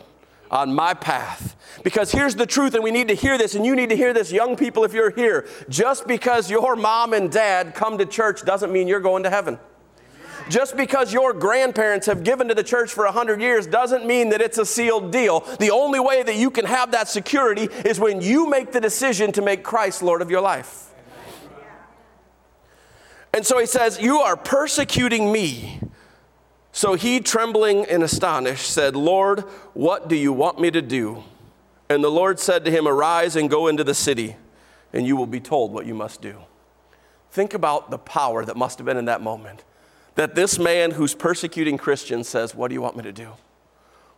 on my path. Because here's the truth, and we need to hear this, and you need to hear this, young people, if you're here. Just because your mom and dad come to church doesn't mean you're going to heaven. Just because your grandparents have given to the church for 100 years doesn't mean that it's a sealed deal. The only way that you can have that security is when you make the decision to make Christ Lord of your life. And so he says, You are persecuting me. So he, trembling and astonished, said, Lord, what do you want me to do? And the Lord said to him, Arise and go into the city, and you will be told what you must do. Think about the power that must have been in that moment. That this man who's persecuting Christians says, What do you want me to do?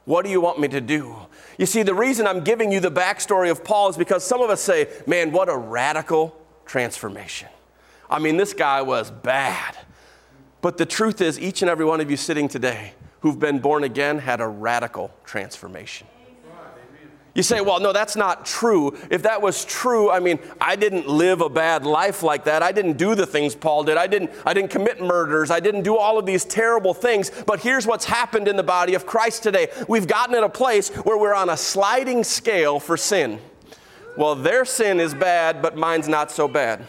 What do you want me to do? You see, the reason I'm giving you the backstory of Paul is because some of us say, Man, what a radical transformation. I mean, this guy was bad. But the truth is, each and every one of you sitting today who've been born again had a radical transformation. You say, well, no, that's not true. If that was true, I mean, I didn't live a bad life like that. I didn't do the things Paul did. I didn't, I didn't commit murders. I didn't do all of these terrible things. But here's what's happened in the body of Christ today. We've gotten at a place where we're on a sliding scale for sin. Well, their sin is bad, but mine's not so bad.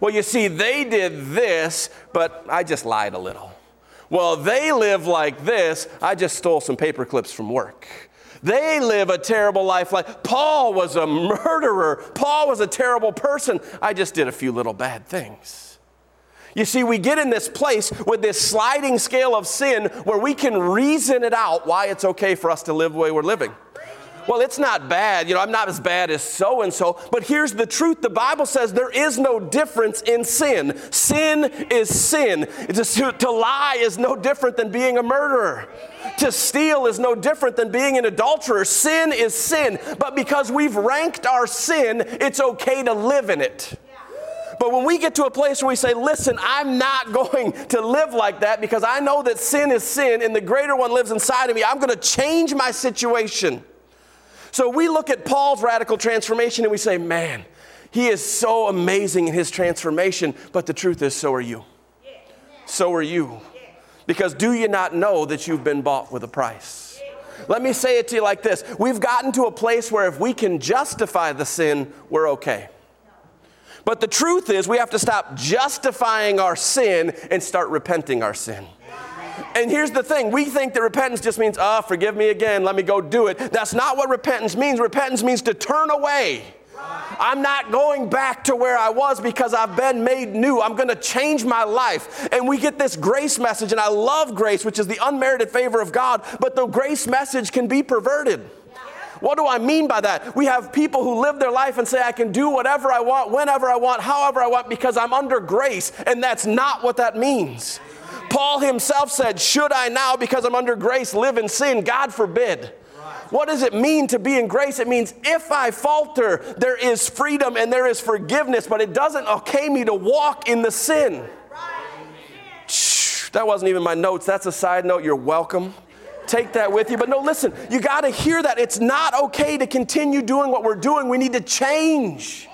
Well, you see, they did this, but I just lied a little. Well, they live like this. I just stole some paper clips from work. They live a terrible life like Paul was a murderer. Paul was a terrible person. I just did a few little bad things. You see, we get in this place with this sliding scale of sin where we can reason it out why it's okay for us to live the way we're living. Well, it's not bad. You know, I'm not as bad as so and so. But here's the truth the Bible says there is no difference in sin. Sin is sin. To, to lie is no different than being a murderer. To steal is no different than being an adulterer. Sin is sin. But because we've ranked our sin, it's okay to live in it. But when we get to a place where we say, listen, I'm not (laughs) going to live like that because I know that sin is sin and the greater one lives inside of me, I'm going to change my situation. So we look at Paul's radical transformation and we say, man, he is so amazing in his transformation, but the truth is, so are you. So are you. Because do you not know that you've been bought with a price? Let me say it to you like this We've gotten to a place where if we can justify the sin, we're okay. But the truth is, we have to stop justifying our sin and start repenting our sin. And here's the thing we think that repentance just means, ah, oh, forgive me again, let me go do it. That's not what repentance means. Repentance means to turn away. I'm not going back to where I was because I've been made new. I'm going to change my life. And we get this grace message, and I love grace, which is the unmerited favor of God, but the grace message can be perverted. What do I mean by that? We have people who live their life and say, I can do whatever I want, whenever I want, however I want, because I'm under grace. And that's not what that means. Paul himself said, Should I now, because I'm under grace, live in sin? God forbid. What does it mean to be in grace? It means if I falter, there is freedom and there is forgiveness, but it doesn't okay me to walk in the sin. That wasn't even my notes. That's a side note. You're welcome. Take that with you. But no, listen, you got to hear that. It's not okay to continue doing what we're doing. We need to change.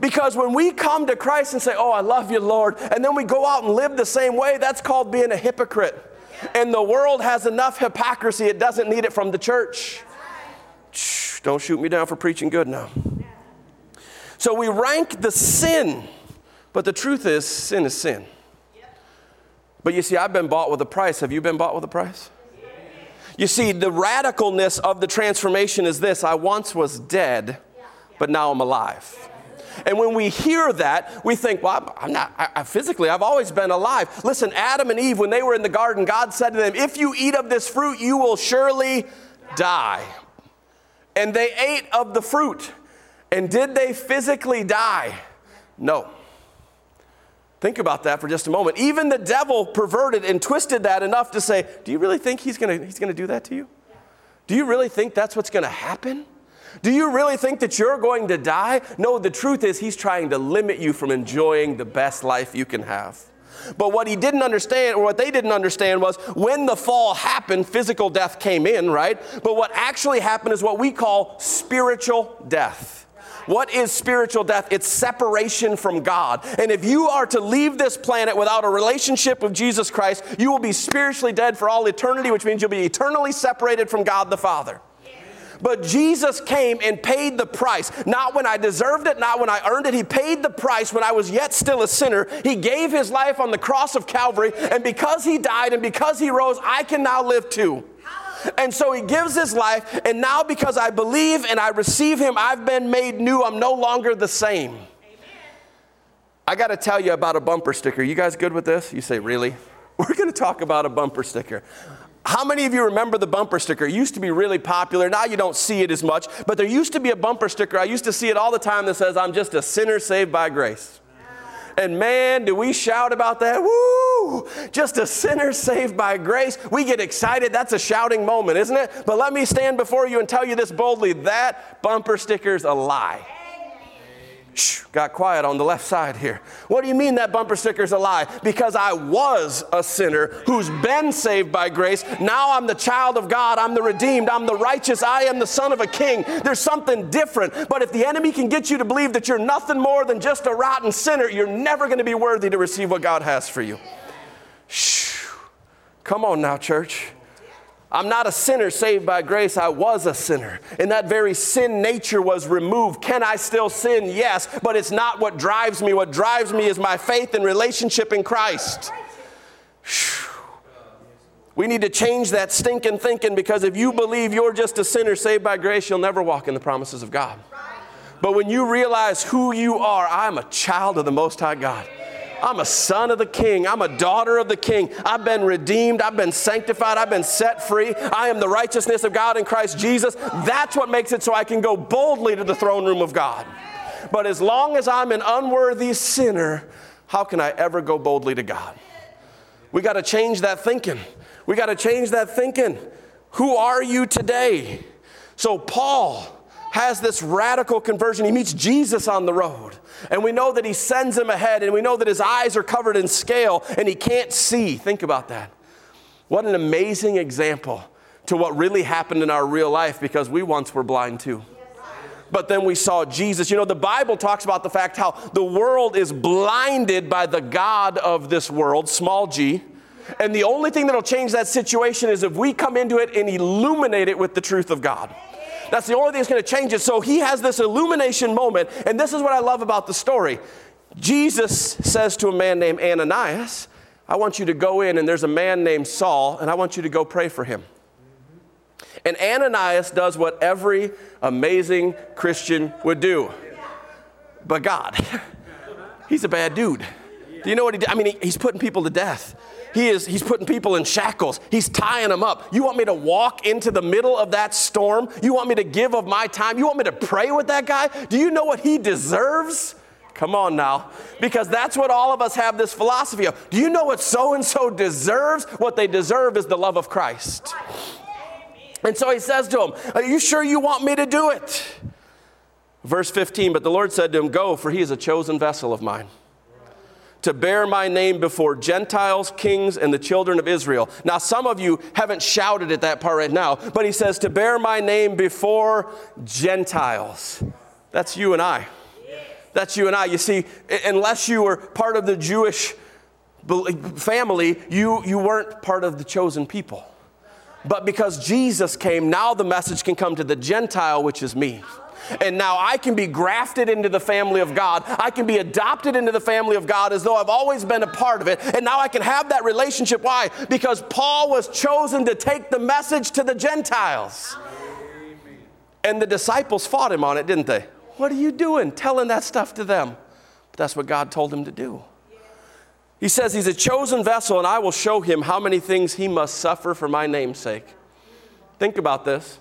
Because when we come to Christ and say, Oh, I love you, Lord, and then we go out and live the same way, that's called being a hypocrite. And the world has enough hypocrisy, it doesn't need it from the church. Shh, don't shoot me down for preaching good now. So we rank the sin, but the truth is, sin is sin. But you see, I've been bought with a price. Have you been bought with a price? You see, the radicalness of the transformation is this I once was dead, but now I'm alive. And when we hear that, we think, well, I'm not, I, I physically, I've always been alive. Listen, Adam and Eve, when they were in the garden, God said to them, If you eat of this fruit, you will surely die. And they ate of the fruit. And did they physically die? No. Think about that for just a moment. Even the devil perverted and twisted that enough to say, Do you really think he's gonna, he's gonna do that to you? Do you really think that's what's gonna happen? Do you really think that you're going to die? No, the truth is, he's trying to limit you from enjoying the best life you can have. But what he didn't understand, or what they didn't understand, was when the fall happened, physical death came in, right? But what actually happened is what we call spiritual death. What is spiritual death? It's separation from God. And if you are to leave this planet without a relationship with Jesus Christ, you will be spiritually dead for all eternity, which means you'll be eternally separated from God the Father. But Jesus came and paid the price. Not when I deserved it, not when I earned it. He paid the price when I was yet still a sinner. He gave his life on the cross of Calvary. And because he died and because he rose, I can now live too. And so he gives his life. And now, because I believe and I receive him, I've been made new. I'm no longer the same. I got to tell you about a bumper sticker. You guys good with this? You say, really? (laughs) We're going to talk about a bumper sticker. How many of you remember the bumper sticker? It used to be really popular. Now you don't see it as much, but there used to be a bumper sticker. I used to see it all the time that says, I'm just a sinner saved by grace. And man, do we shout about that? Woo! Just a sinner saved by grace. We get excited. That's a shouting moment, isn't it? But let me stand before you and tell you this boldly that bumper sticker's a lie. Shh, got quiet on the left side here. What do you mean that bumper sticker's a lie? Because I was a sinner who's been saved by grace. Now I'm the child of God. I'm the redeemed. I'm the righteous. I am the son of a king. There's something different. But if the enemy can get you to believe that you're nothing more than just a rotten sinner, you're never going to be worthy to receive what God has for you. Shh. Come on now, church. I'm not a sinner saved by grace. I was a sinner. And that very sin nature was removed. Can I still sin? Yes, but it's not what drives me. What drives me is my faith and relationship in Christ. We need to change that stinking thinking because if you believe you're just a sinner saved by grace, you'll never walk in the promises of God. But when you realize who you are, I'm a child of the Most High God. I'm a son of the king. I'm a daughter of the king. I've been redeemed. I've been sanctified. I've been set free. I am the righteousness of God in Christ Jesus. That's what makes it so I can go boldly to the throne room of God. But as long as I'm an unworthy sinner, how can I ever go boldly to God? We got to change that thinking. We got to change that thinking. Who are you today? So, Paul has this radical conversion. He meets Jesus on the road. And we know that he sends him ahead, and we know that his eyes are covered in scale and he can't see. Think about that. What an amazing example to what really happened in our real life because we once were blind too. But then we saw Jesus. You know, the Bible talks about the fact how the world is blinded by the God of this world, small g. And the only thing that'll change that situation is if we come into it and illuminate it with the truth of God. That's the only thing that's going to change it. So he has this illumination moment. And this is what I love about the story. Jesus says to a man named Ananias, I want you to go in, and there's a man named Saul, and I want you to go pray for him. And Ananias does what every amazing Christian would do. But God, (laughs) he's a bad dude. Do you know what he did? I mean, he, he's putting people to death. He is, he's putting people in shackles. He's tying them up. You want me to walk into the middle of that storm? You want me to give of my time? You want me to pray with that guy? Do you know what he deserves? Come on now. Because that's what all of us have this philosophy of. Do you know what so and so deserves? What they deserve is the love of Christ. And so he says to him, Are you sure you want me to do it? Verse 15, but the Lord said to him, Go, for he is a chosen vessel of mine to bear my name before Gentiles, kings, and the children of Israel. Now, some of you haven't shouted at that part right now, but he says, to bear my name before Gentiles. That's you and I. That's you and I. You see, unless you were part of the Jewish family, you, you weren't part of the chosen people. But because Jesus came, now the message can come to the Gentile, which is me. And now I can be grafted into the family of God. I can be adopted into the family of God as though I've always been a part of it. And now I can have that relationship. Why? Because Paul was chosen to take the message to the Gentiles. And the disciples fought him on it, didn't they? What are you doing telling that stuff to them? But that's what God told him to do. He says he's a chosen vessel, and I will show him how many things he must suffer for my name's sake. Think about this.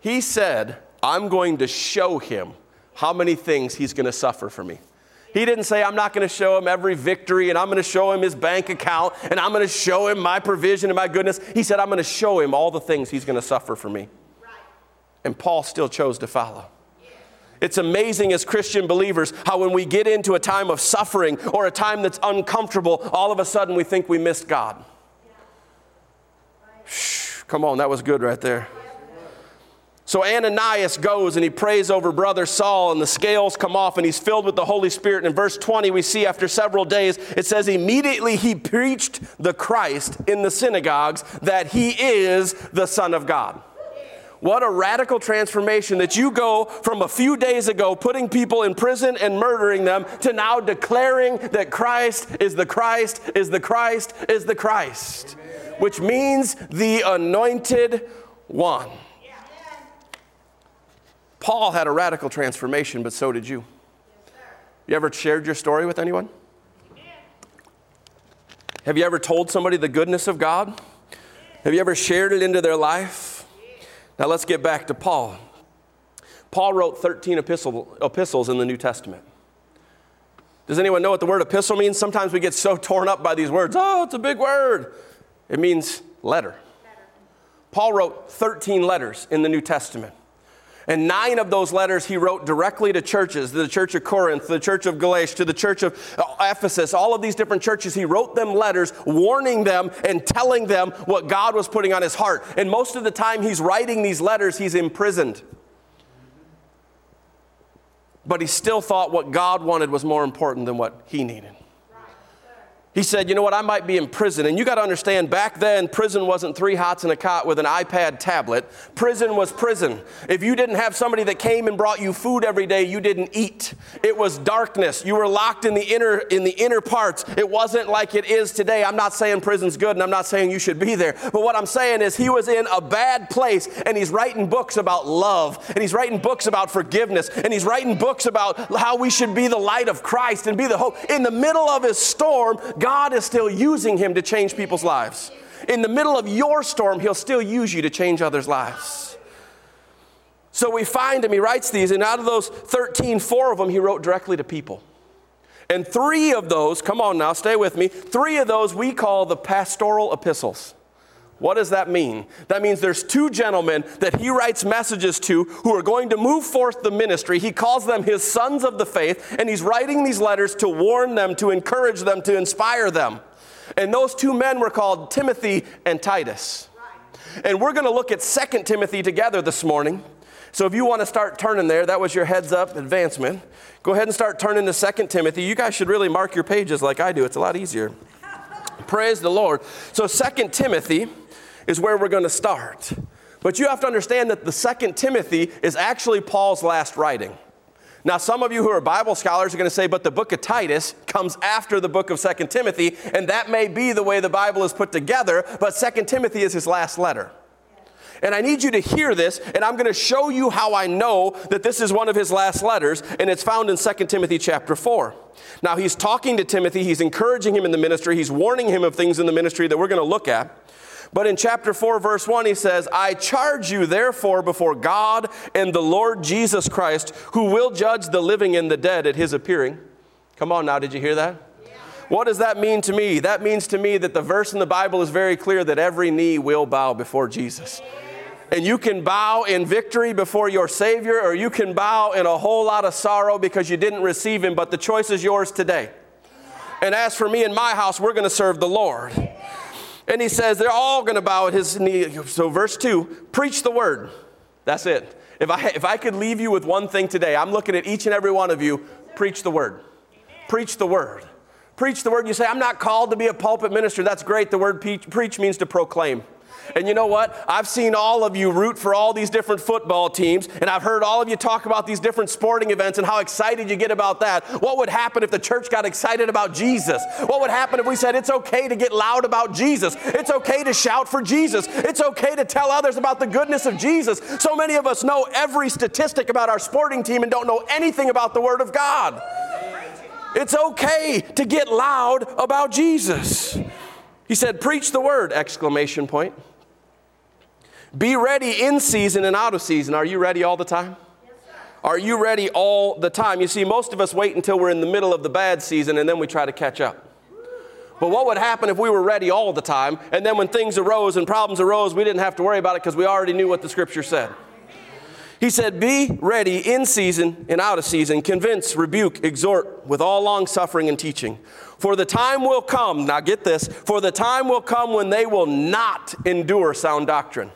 He said, I'm going to show him how many things he's going to suffer for me. He didn't say, I'm not going to show him every victory and I'm going to show him his bank account and I'm going to show him my provision and my goodness. He said, I'm going to show him all the things he's going to suffer for me. And Paul still chose to follow. It's amazing as Christian believers how when we get into a time of suffering or a time that's uncomfortable, all of a sudden we think we missed God. Shh, come on, that was good right there. So Ananias goes and he prays over brother Saul, and the scales come off, and he's filled with the Holy Spirit. And in verse 20, we see after several days, it says, Immediately he preached the Christ in the synagogues that he is the Son of God. What a radical transformation that you go from a few days ago putting people in prison and murdering them to now declaring that Christ is the Christ, is the Christ, is the Christ, which means the anointed one. Paul had a radical transformation, but so did you. You ever shared your story with anyone? Have you ever told somebody the goodness of God? Have you ever shared it into their life? Now let's get back to Paul. Paul wrote 13 epistle, epistles in the New Testament. Does anyone know what the word epistle means? Sometimes we get so torn up by these words. Oh, it's a big word. It means letter. Paul wrote 13 letters in the New Testament. And nine of those letters he wrote directly to churches the church of Corinth, the church of Galatia, to the church of uh, Ephesus, all of these different churches. He wrote them letters warning them and telling them what God was putting on his heart. And most of the time he's writing these letters, he's imprisoned. But he still thought what God wanted was more important than what he needed. He said, You know what? I might be in prison. And you got to understand, back then, prison wasn't three hots and a cot with an iPad tablet. Prison was prison. If you didn't have somebody that came and brought you food every day, you didn't eat. It was darkness. You were locked in the inner, in the inner parts. It wasn't like it is today. I'm not saying prison's good and I'm not saying you should be there. But what I'm saying is, he was in a bad place and he's writing books about love and he's writing books about forgiveness and he's writing books about how we should be the light of Christ and be the hope. In the middle of his storm, God is still using him to change people's lives. In the middle of your storm, he'll still use you to change others' lives. So we find him, he writes these, and out of those 13, four of them he wrote directly to people. And three of those, come on now, stay with me, three of those we call the pastoral epistles. What does that mean? That means there's two gentlemen that he writes messages to who are going to move forth the ministry. He calls them his sons of the faith, and he's writing these letters to warn them, to encourage them, to inspire them. And those two men were called Timothy and Titus. And we're going to look at 2 Timothy together this morning. So if you want to start turning there, that was your heads up advancement. Go ahead and start turning to 2 Timothy. You guys should really mark your pages like I do, it's a lot easier. Praise the Lord. So 2 Timothy is where we're going to start. But you have to understand that the second Timothy is actually Paul's last writing. Now, some of you who are Bible scholars are going to say, but the book of Titus comes after the book of Second Timothy, and that may be the way the Bible is put together, but Second Timothy is his last letter. And I need you to hear this, and I'm going to show you how I know that this is one of his last letters, and it's found in 2 Timothy chapter 4. Now, he's talking to Timothy, he's encouraging him in the ministry, he's warning him of things in the ministry that we're going to look at. But in chapter 4, verse 1, he says, I charge you therefore before God and the Lord Jesus Christ, who will judge the living and the dead at his appearing. Come on now, did you hear that? What does that mean to me? That means to me that the verse in the Bible is very clear that every knee will bow before Jesus. And you can bow in victory before your Savior, or you can bow in a whole lot of sorrow because you didn't receive Him, but the choice is yours today. And as for me and my house, we're going to serve the Lord. And he says they're all going to bow at his knee. So, verse 2 preach the word. That's it. If I, if I could leave you with one thing today, I'm looking at each and every one of you preach the word. Preach the word. Preach the word. You say, I'm not called to be a pulpit minister. That's great. The word preach, preach means to proclaim. And you know what? I've seen all of you root for all these different football teams, and I've heard all of you talk about these different sporting events and how excited you get about that. What would happen if the church got excited about Jesus? What would happen if we said it's okay to get loud about Jesus? It's okay to shout for Jesus. It's okay to tell others about the goodness of Jesus. So many of us know every statistic about our sporting team and don't know anything about the Word of God. It's okay to get loud about Jesus. He said, Preach the word! Exclamation point. Be ready in season and out of season. Are you ready all the time? Are you ready all the time? You see, most of us wait until we're in the middle of the bad season and then we try to catch up. But what would happen if we were ready all the time and then when things arose and problems arose, we didn't have to worry about it because we already knew what the scripture said? He said, Be ready in season and out of season, convince, rebuke, exhort with all long suffering and teaching. For the time will come, now get this, for the time will come when they will not endure sound doctrine.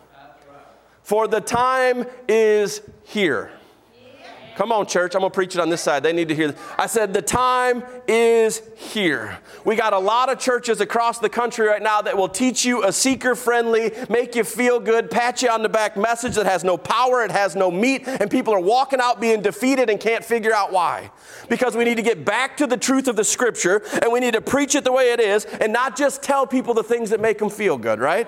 For the time is here. Come on, church. I'm going to preach it on this side. They need to hear this. I said, The time is here. We got a lot of churches across the country right now that will teach you a seeker friendly, make you feel good, pat you on the back message that has no power, it has no meat, and people are walking out being defeated and can't figure out why. Because we need to get back to the truth of the scripture and we need to preach it the way it is and not just tell people the things that make them feel good, right?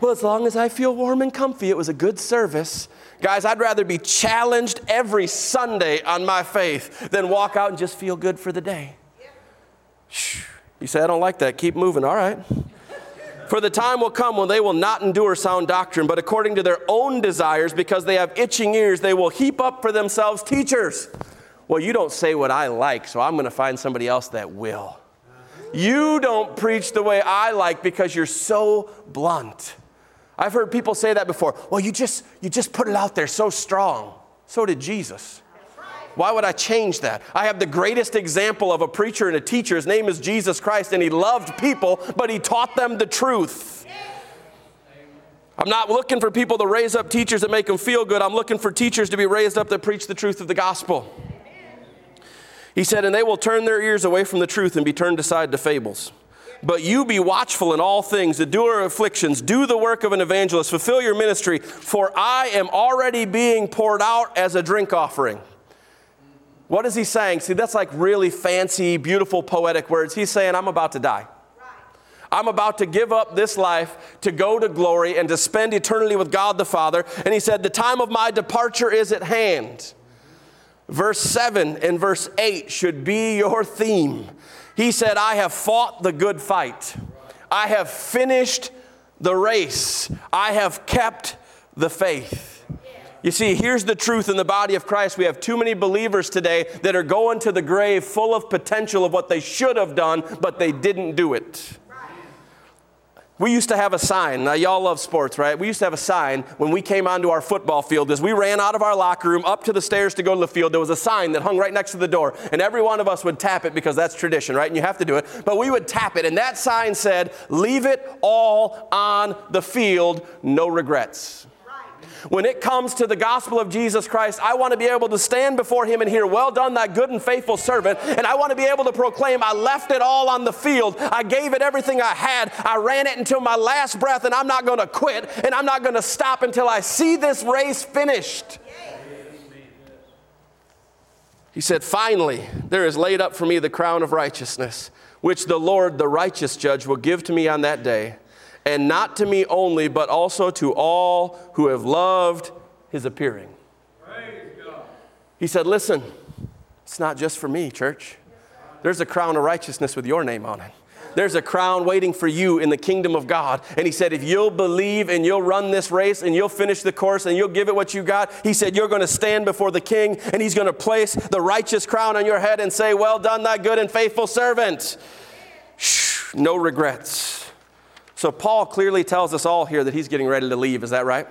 Well, as long as I feel warm and comfy, it was a good service. Guys, I'd rather be challenged every Sunday on my faith than walk out and just feel good for the day. You say, I don't like that. Keep moving. All right. For the time will come when they will not endure sound doctrine, but according to their own desires, because they have itching ears, they will heap up for themselves teachers. Well, you don't say what I like, so I'm going to find somebody else that will. You don't preach the way I like because you're so blunt. I've heard people say that before. Well, you just you just put it out there so strong. So did Jesus. Why would I change that? I have the greatest example of a preacher and a teacher. His name is Jesus Christ, and he loved people, but he taught them the truth. I'm not looking for people to raise up teachers that make them feel good. I'm looking for teachers to be raised up that preach the truth of the gospel. He said, And they will turn their ears away from the truth and be turned aside to fables. But you be watchful in all things, endure afflictions, do the work of an evangelist, fulfill your ministry, for I am already being poured out as a drink offering. What is he saying? See, that's like really fancy, beautiful, poetic words. He's saying, I'm about to die. I'm about to give up this life to go to glory and to spend eternity with God the Father. And he said, The time of my departure is at hand. Verse 7 and verse 8 should be your theme. He said, I have fought the good fight. I have finished the race. I have kept the faith. You see, here's the truth in the body of Christ. We have too many believers today that are going to the grave full of potential of what they should have done, but they didn't do it. We used to have a sign. Now, y'all love sports, right? We used to have a sign when we came onto our football field. As we ran out of our locker room up to the stairs to go to the field, there was a sign that hung right next to the door. And every one of us would tap it because that's tradition, right? And you have to do it. But we would tap it. And that sign said, Leave it all on the field, no regrets. When it comes to the gospel of Jesus Christ, I want to be able to stand before Him and hear, Well done, thy good and faithful servant. And I want to be able to proclaim, I left it all on the field. I gave it everything I had. I ran it until my last breath, and I'm not going to quit, and I'm not going to stop until I see this race finished. He said, Finally, there is laid up for me the crown of righteousness, which the Lord, the righteous judge, will give to me on that day and not to me only, but also to all who have loved his appearing. He said, Listen, it's not just for me, church. There's a crown of righteousness with your name on it. There's a crown waiting for you in the kingdom of God. And he said, if you'll believe and you'll run this race and you'll finish the course and you'll give it what you got, he said, you're going to stand before the king and he's going to place the righteous crown on your head and say, Well done, thy good and faithful servant. Shh, no regrets. So, Paul clearly tells us all here that he's getting ready to leave. Is that right?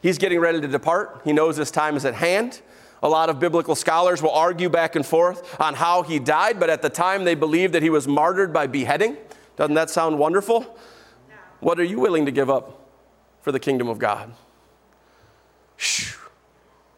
He's getting ready to depart. He knows his time is at hand. A lot of biblical scholars will argue back and forth on how he died, but at the time they believe that he was martyred by beheading. Doesn't that sound wonderful? What are you willing to give up for the kingdom of God? Shh.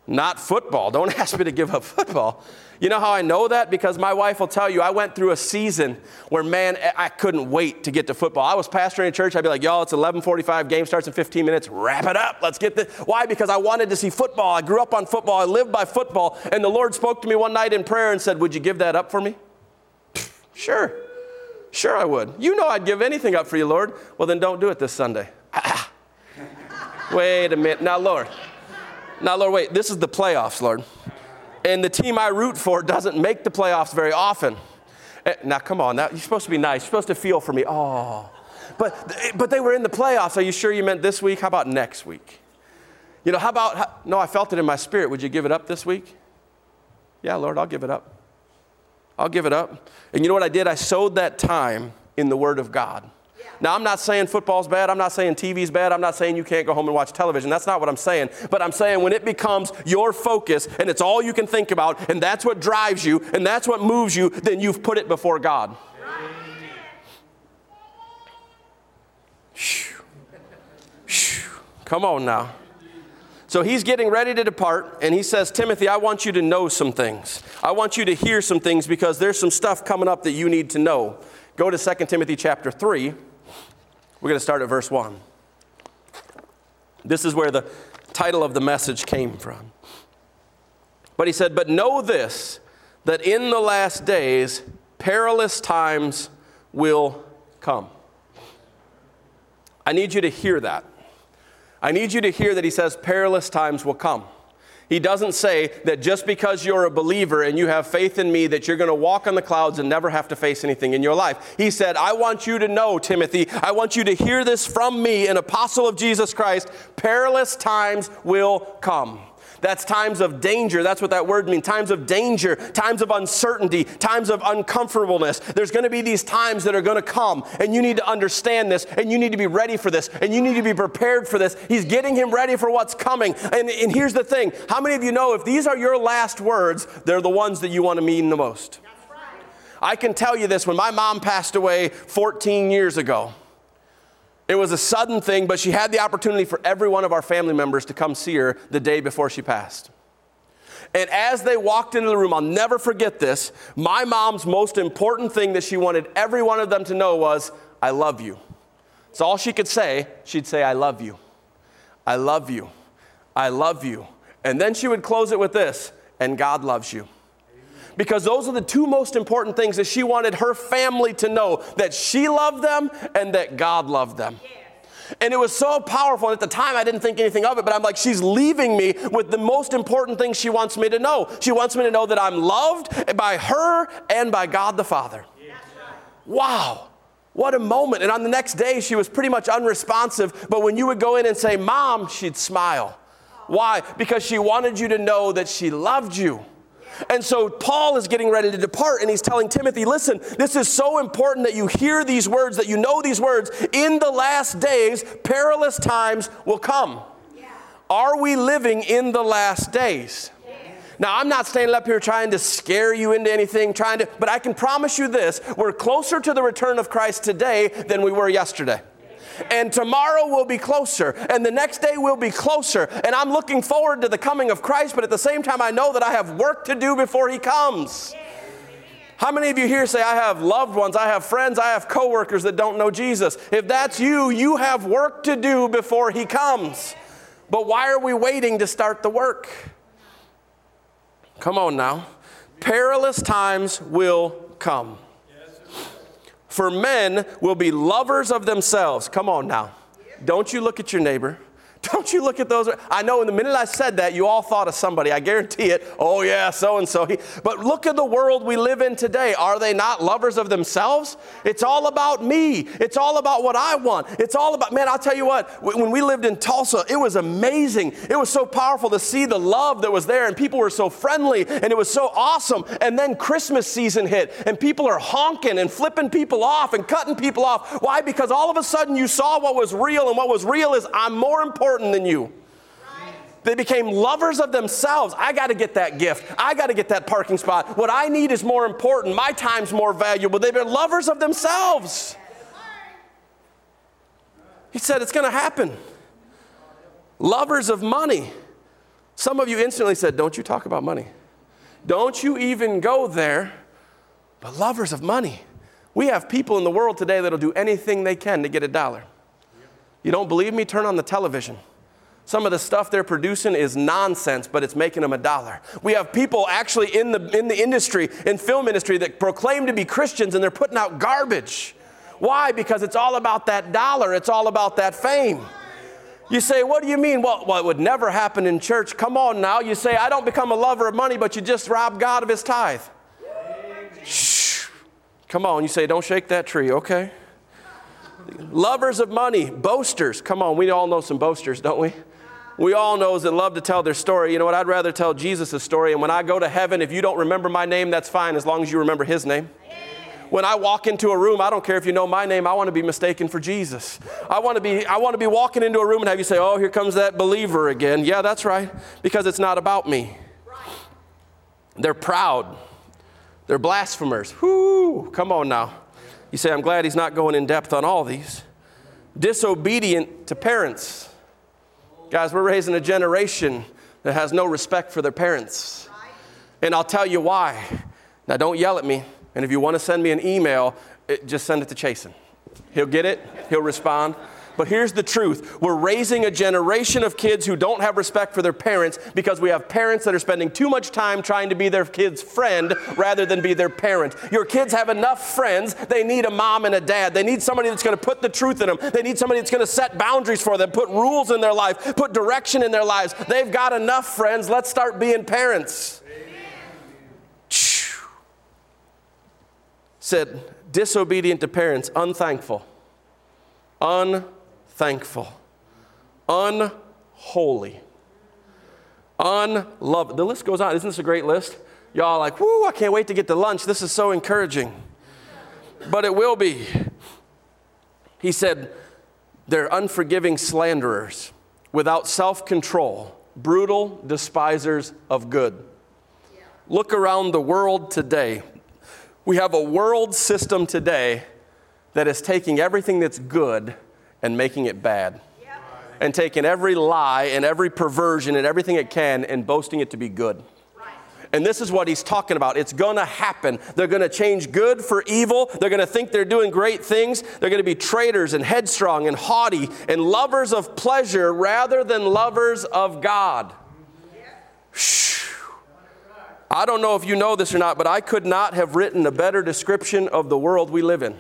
Not football. Don't (laughs) ask me to give up football. You know how I know that? Because my wife will tell you, I went through a season where, man, I couldn't wait to get to football. I was pastoring a church. I'd be like, y'all, it's 1145, game starts in 15 minutes. Wrap it up. Let's get this. Why? Because I wanted to see football. I grew up on football. I lived by football. And the Lord spoke to me one night in prayer and said, would you give that up for me? sure. Sure I would. You know I'd give anything up for you, Lord. Well, then don't do it this Sunday. (laughs) wait a minute. Now, Lord. Now, Lord, wait. This is the playoffs, Lord and the team I root for doesn't make the playoffs very often. Eh, now, come on, now, you're supposed to be nice. You're supposed to feel for me. Oh, but, but they were in the playoffs. Are you sure you meant this week? How about next week? You know, how about, how, no, I felt it in my spirit. Would you give it up this week? Yeah, Lord, I'll give it up. I'll give it up. And you know what I did? I sowed that time in the Word of God. Now, I'm not saying football's bad. I'm not saying TV's bad. I'm not saying you can't go home and watch television. That's not what I'm saying. But I'm saying when it becomes your focus and it's all you can think about and that's what drives you and that's what moves you, then you've put it before God. Come on now. So he's getting ready to depart, and he says, Timothy, I want you to know some things. I want you to hear some things because there's some stuff coming up that you need to know. Go to 2 Timothy chapter 3. We're going to start at verse 1. This is where the title of the message came from. But he said, But know this, that in the last days perilous times will come. I need you to hear that. I need you to hear that he says perilous times will come. He doesn't say that just because you're a believer and you have faith in me that you're going to walk on the clouds and never have to face anything in your life. He said, I want you to know, Timothy, I want you to hear this from me, an apostle of Jesus Christ. Perilous times will come. That's times of danger. That's what that word means. Times of danger, times of uncertainty, times of uncomfortableness. There's going to be these times that are going to come, and you need to understand this, and you need to be ready for this, and you need to be prepared for this. He's getting him ready for what's coming. And, and here's the thing how many of you know if these are your last words, they're the ones that you want to mean the most? I can tell you this when my mom passed away 14 years ago. It was a sudden thing, but she had the opportunity for every one of our family members to come see her the day before she passed. And as they walked into the room, I'll never forget this. My mom's most important thing that she wanted every one of them to know was, I love you. It's all she could say. She'd say, I love you. I love you. I love you. And then she would close it with this, and God loves you because those are the two most important things that she wanted her family to know that she loved them and that God loved them. And it was so powerful. And at the time, I didn't think anything of it, but I'm like, she's leaving me with the most important thing she wants me to know. She wants me to know that I'm loved by her and by God the Father. Wow. What a moment. And on the next day, she was pretty much unresponsive, but when you would go in and say, Mom, she'd smile. Why? Because she wanted you to know that she loved you. And so Paul is getting ready to depart and he's telling Timothy, listen, this is so important that you hear these words, that you know these words. In the last days, perilous times will come. Yeah. Are we living in the last days? Now, I'm not standing up here trying to scare you into anything, trying to, but I can promise you this we're closer to the return of Christ today than we were yesterday and tomorrow will be closer, and the next day will be closer. And I'm looking forward to the coming of Christ, but at the same time, I know that I have work to do before He comes. How many of you here say, I have loved ones, I have friends, I have coworkers that don't know Jesus? If that's you, you have work to do before He comes. But why are we waiting to start the work? Come on now. Perilous times will come. For men will be lovers of themselves. Come on now. Don't you look at your neighbor. Don't you look at those? I know in the minute I said that, you all thought of somebody. I guarantee it. Oh, yeah, so and so. But look at the world we live in today. Are they not lovers of themselves? It's all about me. It's all about what I want. It's all about, man, I'll tell you what, when we lived in Tulsa, it was amazing. It was so powerful to see the love that was there, and people were so friendly, and it was so awesome. And then Christmas season hit, and people are honking and flipping people off and cutting people off. Why? Because all of a sudden you saw what was real, and what was real is I'm more important important than you. They became lovers of themselves. I got to get that gift. I got to get that parking spot. What I need is more important. My time's more valuable. They've been lovers of themselves. He said it's going to happen. Lovers of money. Some of you instantly said, Don't you talk about money. Don't you even go there. But lovers of money. We have people in the world today that'll do anything they can to get a dollar. You don't believe me? Turn on the television. Some of the stuff they're producing is nonsense, but it's making them a dollar. We have people actually in the, in the industry, in film industry, that proclaim to be Christians and they're putting out garbage. Why? Because it's all about that dollar, it's all about that fame. You say, What do you mean? Well, well, it would never happen in church. Come on now. You say, I don't become a lover of money, but you just rob God of his tithe. Shh. Come on. You say, Don't shake that tree. Okay. Lovers of money, boasters. Come on. We all know some boasters, don't we? We all know that love to tell their story. You know what? I'd rather tell Jesus' story. And when I go to heaven, if you don't remember my name, that's fine as long as you remember his name. When I walk into a room, I don't care if you know my name, I want to be mistaken for Jesus. I want to be, I want to be walking into a room and have you say, Oh, here comes that believer again. Yeah, that's right, because it's not about me. They're proud. They're blasphemers. Whoo, come on now. You say, I'm glad he's not going in depth on all these. Disobedient to parents. Guys, we're raising a generation that has no respect for their parents. And I'll tell you why. Now, don't yell at me. And if you want to send me an email, it, just send it to Chasen. He'll get it, he'll respond. But here's the truth we're raising a generation of kids who don't have respect for their parents because we have parents that are spending too much time trying to be their kid's friend rather than be their parent. Your kids have enough friends, they need a mom and a dad. They need somebody that's going to put the truth in them, they need somebody that's going to set boundaries for them, put rules in their life, put direction in their lives. They've got enough friends. Let's start being parents. Said, disobedient to parents, unthankful, unthankful, unholy, unloved. The list goes on. Isn't this a great list? Y'all like, whoo, I can't wait to get to lunch. This is so encouraging. But it will be. He said, they're unforgiving slanderers, without self control, brutal despisers of good. Look around the world today. We have a world system today that is taking everything that's good and making it bad. And taking every lie and every perversion and everything it can and boasting it to be good. And this is what he's talking about. It's going to happen. They're going to change good for evil. They're going to think they're doing great things. They're going to be traitors and headstrong and haughty and lovers of pleasure rather than lovers of God. Shh. I don't know if you know this or not, but I could not have written a better description of the world we live in.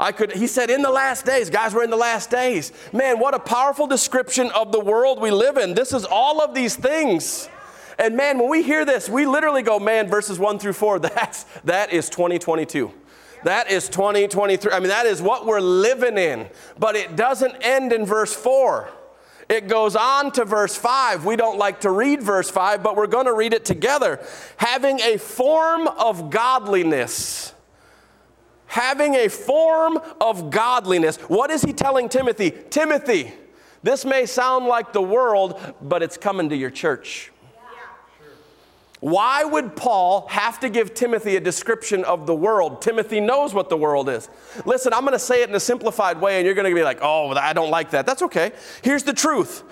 I could, he said, in the last days, guys, we're in the last days. Man, what a powerful description of the world we live in. This is all of these things. And man, when we hear this, we literally go, man, verses one through four, (laughs) that's, that is 2022. That is 2023. I mean, that is what we're living in. But it doesn't end in verse four. It goes on to verse 5. We don't like to read verse 5, but we're going to read it together. Having a form of godliness. Having a form of godliness. What is he telling Timothy? Timothy, this may sound like the world, but it's coming to your church. Why would Paul have to give Timothy a description of the world? Timothy knows what the world is. Listen, I'm going to say it in a simplified way, and you're going to be like, oh, I don't like that. That's okay. Here's the truth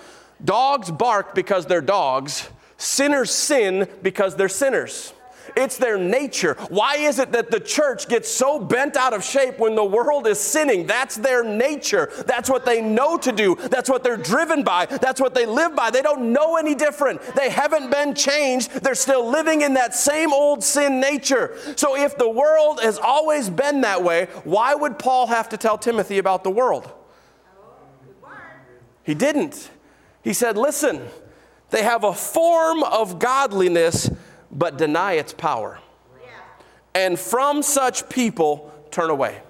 dogs bark because they're dogs, sinners sin because they're sinners. It's their nature. Why is it that the church gets so bent out of shape when the world is sinning? That's their nature. That's what they know to do. That's what they're driven by. That's what they live by. They don't know any different. They haven't been changed. They're still living in that same old sin nature. So if the world has always been that way, why would Paul have to tell Timothy about the world? He didn't. He said, listen, they have a form of godliness but deny its power. And from such people, turn away.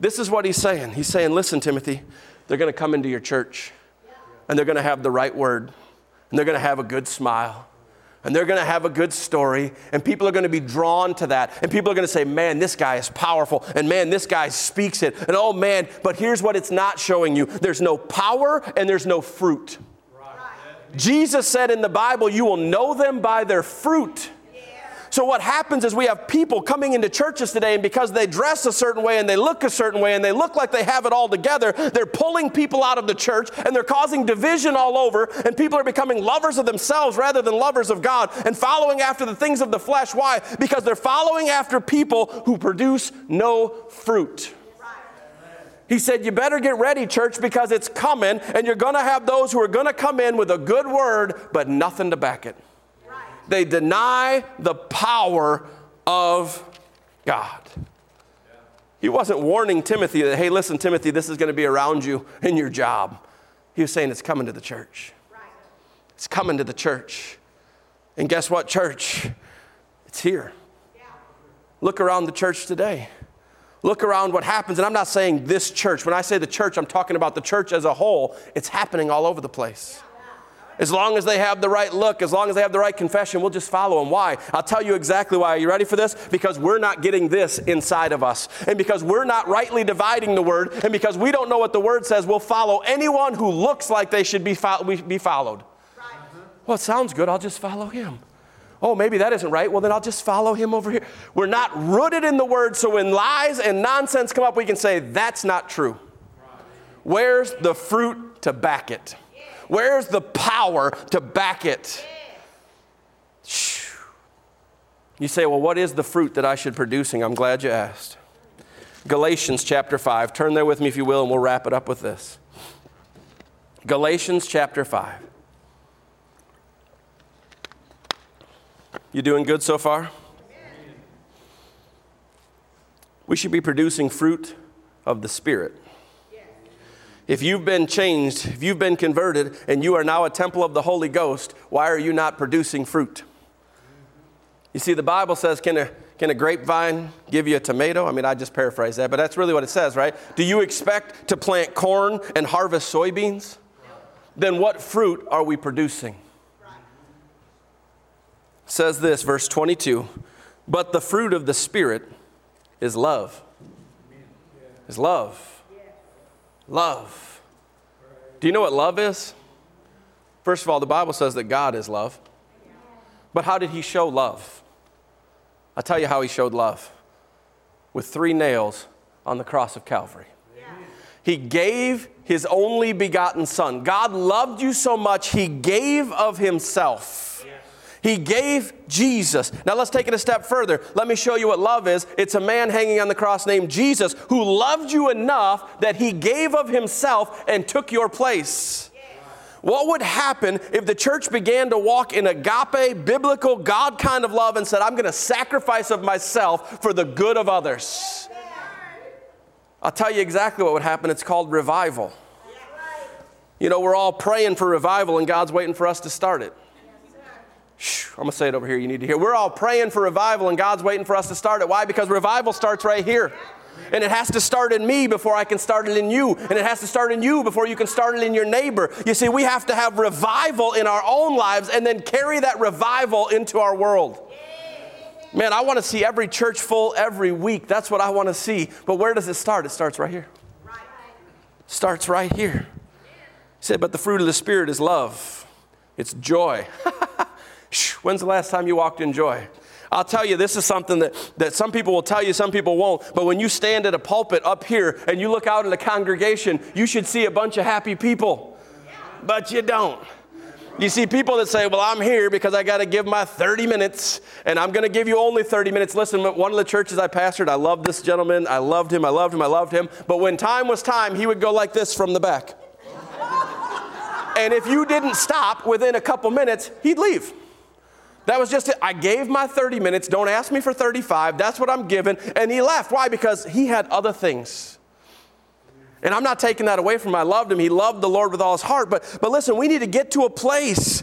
This is what he's saying. He's saying, listen, Timothy, they're going to come into your church and they're going to have the right word and they're going to have a good smile and they're going to have a good story and people are going to be drawn to that and people are going to say man this guy is powerful and man this guy speaks it and oh man but here's what it's not showing you there's no power and there's no fruit Jesus said in the Bible, you will know them by their fruit. So, what happens is we have people coming into churches today, and because they dress a certain way and they look a certain way and they look like they have it all together, they're pulling people out of the church and they're causing division all over, and people are becoming lovers of themselves rather than lovers of God and following after the things of the flesh. Why? Because they're following after people who produce no fruit. He said, You better get ready, church, because it's coming, and you're going to have those who are going to come in with a good word, but nothing to back it. They deny the power of God. He wasn't warning Timothy that, hey, listen, Timothy, this is going to be around you in your job. He was saying it's coming to the church. It's coming to the church. And guess what, church? It's here. Look around the church today. Look around what happens. And I'm not saying this church. When I say the church, I'm talking about the church as a whole. It's happening all over the place. As long as they have the right look, as long as they have the right confession, we'll just follow them. Why? I'll tell you exactly why. Are you ready for this? Because we're not getting this inside of us. And because we're not rightly dividing the word, and because we don't know what the word says, we'll follow anyone who looks like they should be, fo- be followed. Well, it sounds good. I'll just follow him. Oh, maybe that isn't right. Well, then I'll just follow him over here. We're not rooted in the word, so when lies and nonsense come up, we can say, that's not true. Where's the fruit to back it? Where's the power to back it? You say, well, what is the fruit that I should producing? I'm glad you asked. Galatians chapter 5. Turn there with me if you will, and we'll wrap it up with this. Galatians chapter 5. You doing good so far? We should be producing fruit of the Spirit. If you've been changed, if you've been converted, and you are now a temple of the Holy Ghost, why are you not producing fruit? You see, the Bible says, can a, can a grapevine give you a tomato? I mean, I just paraphrase that, but that's really what it says, right? Do you expect to plant corn and harvest soybeans? Then what fruit are we producing? Says this, verse 22 But the fruit of the Spirit is love. Is love. Love. Do you know what love is? First of all, the Bible says that God is love. But how did he show love? I'll tell you how he showed love with three nails on the cross of Calvary. He gave his only begotten Son. God loved you so much, he gave of himself. He gave Jesus. Now let's take it a step further. Let me show you what love is. It's a man hanging on the cross named Jesus who loved you enough that he gave of himself and took your place. What would happen if the church began to walk in agape, biblical, God kind of love and said, I'm going to sacrifice of myself for the good of others? I'll tell you exactly what would happen. It's called revival. You know, we're all praying for revival, and God's waiting for us to start it. I'm going to say it over here. You need to hear. We're all praying for revival, and God's waiting for us to start it. Why? Because revival starts right here. And it has to start in me before I can start it in you. And it has to start in you before you can start it in your neighbor. You see, we have to have revival in our own lives and then carry that revival into our world. Man, I want to see every church full every week. That's what I want to see. But where does it start? It starts right here. Starts right here. He said, but the fruit of the Spirit is love, it's joy. (laughs) When's the last time you walked in joy? I'll tell you, this is something that, that some people will tell you, some people won't. But when you stand at a pulpit up here and you look out at a congregation, you should see a bunch of happy people. But you don't. You see people that say, Well, I'm here because I got to give my 30 minutes, and I'm going to give you only 30 minutes. Listen, one of the churches I pastored, I loved this gentleman. I loved him, I loved him, I loved him. But when time was time, he would go like this from the back. and if you didn't stop within a couple minutes, he'd leave. That was just it. I gave my 30 minutes. Don't ask me for 35. That's what I'm given. And he left. Why? Because he had other things. And I'm not taking that away from him. I loved him. He loved the Lord with all his heart. But, but listen, we need to get to a place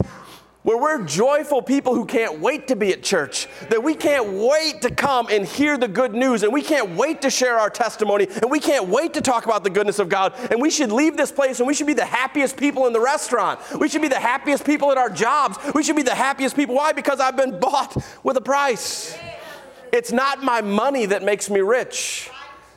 where we're joyful people who can't wait to be at church, that we can't wait to come and hear the good news, and we can't wait to share our testimony, and we can't wait to talk about the goodness of God. And we should leave this place and we should be the happiest people in the restaurant. We should be the happiest people at our jobs. We should be the happiest people. Why? Because I've been bought with a price. It's not my money that makes me rich.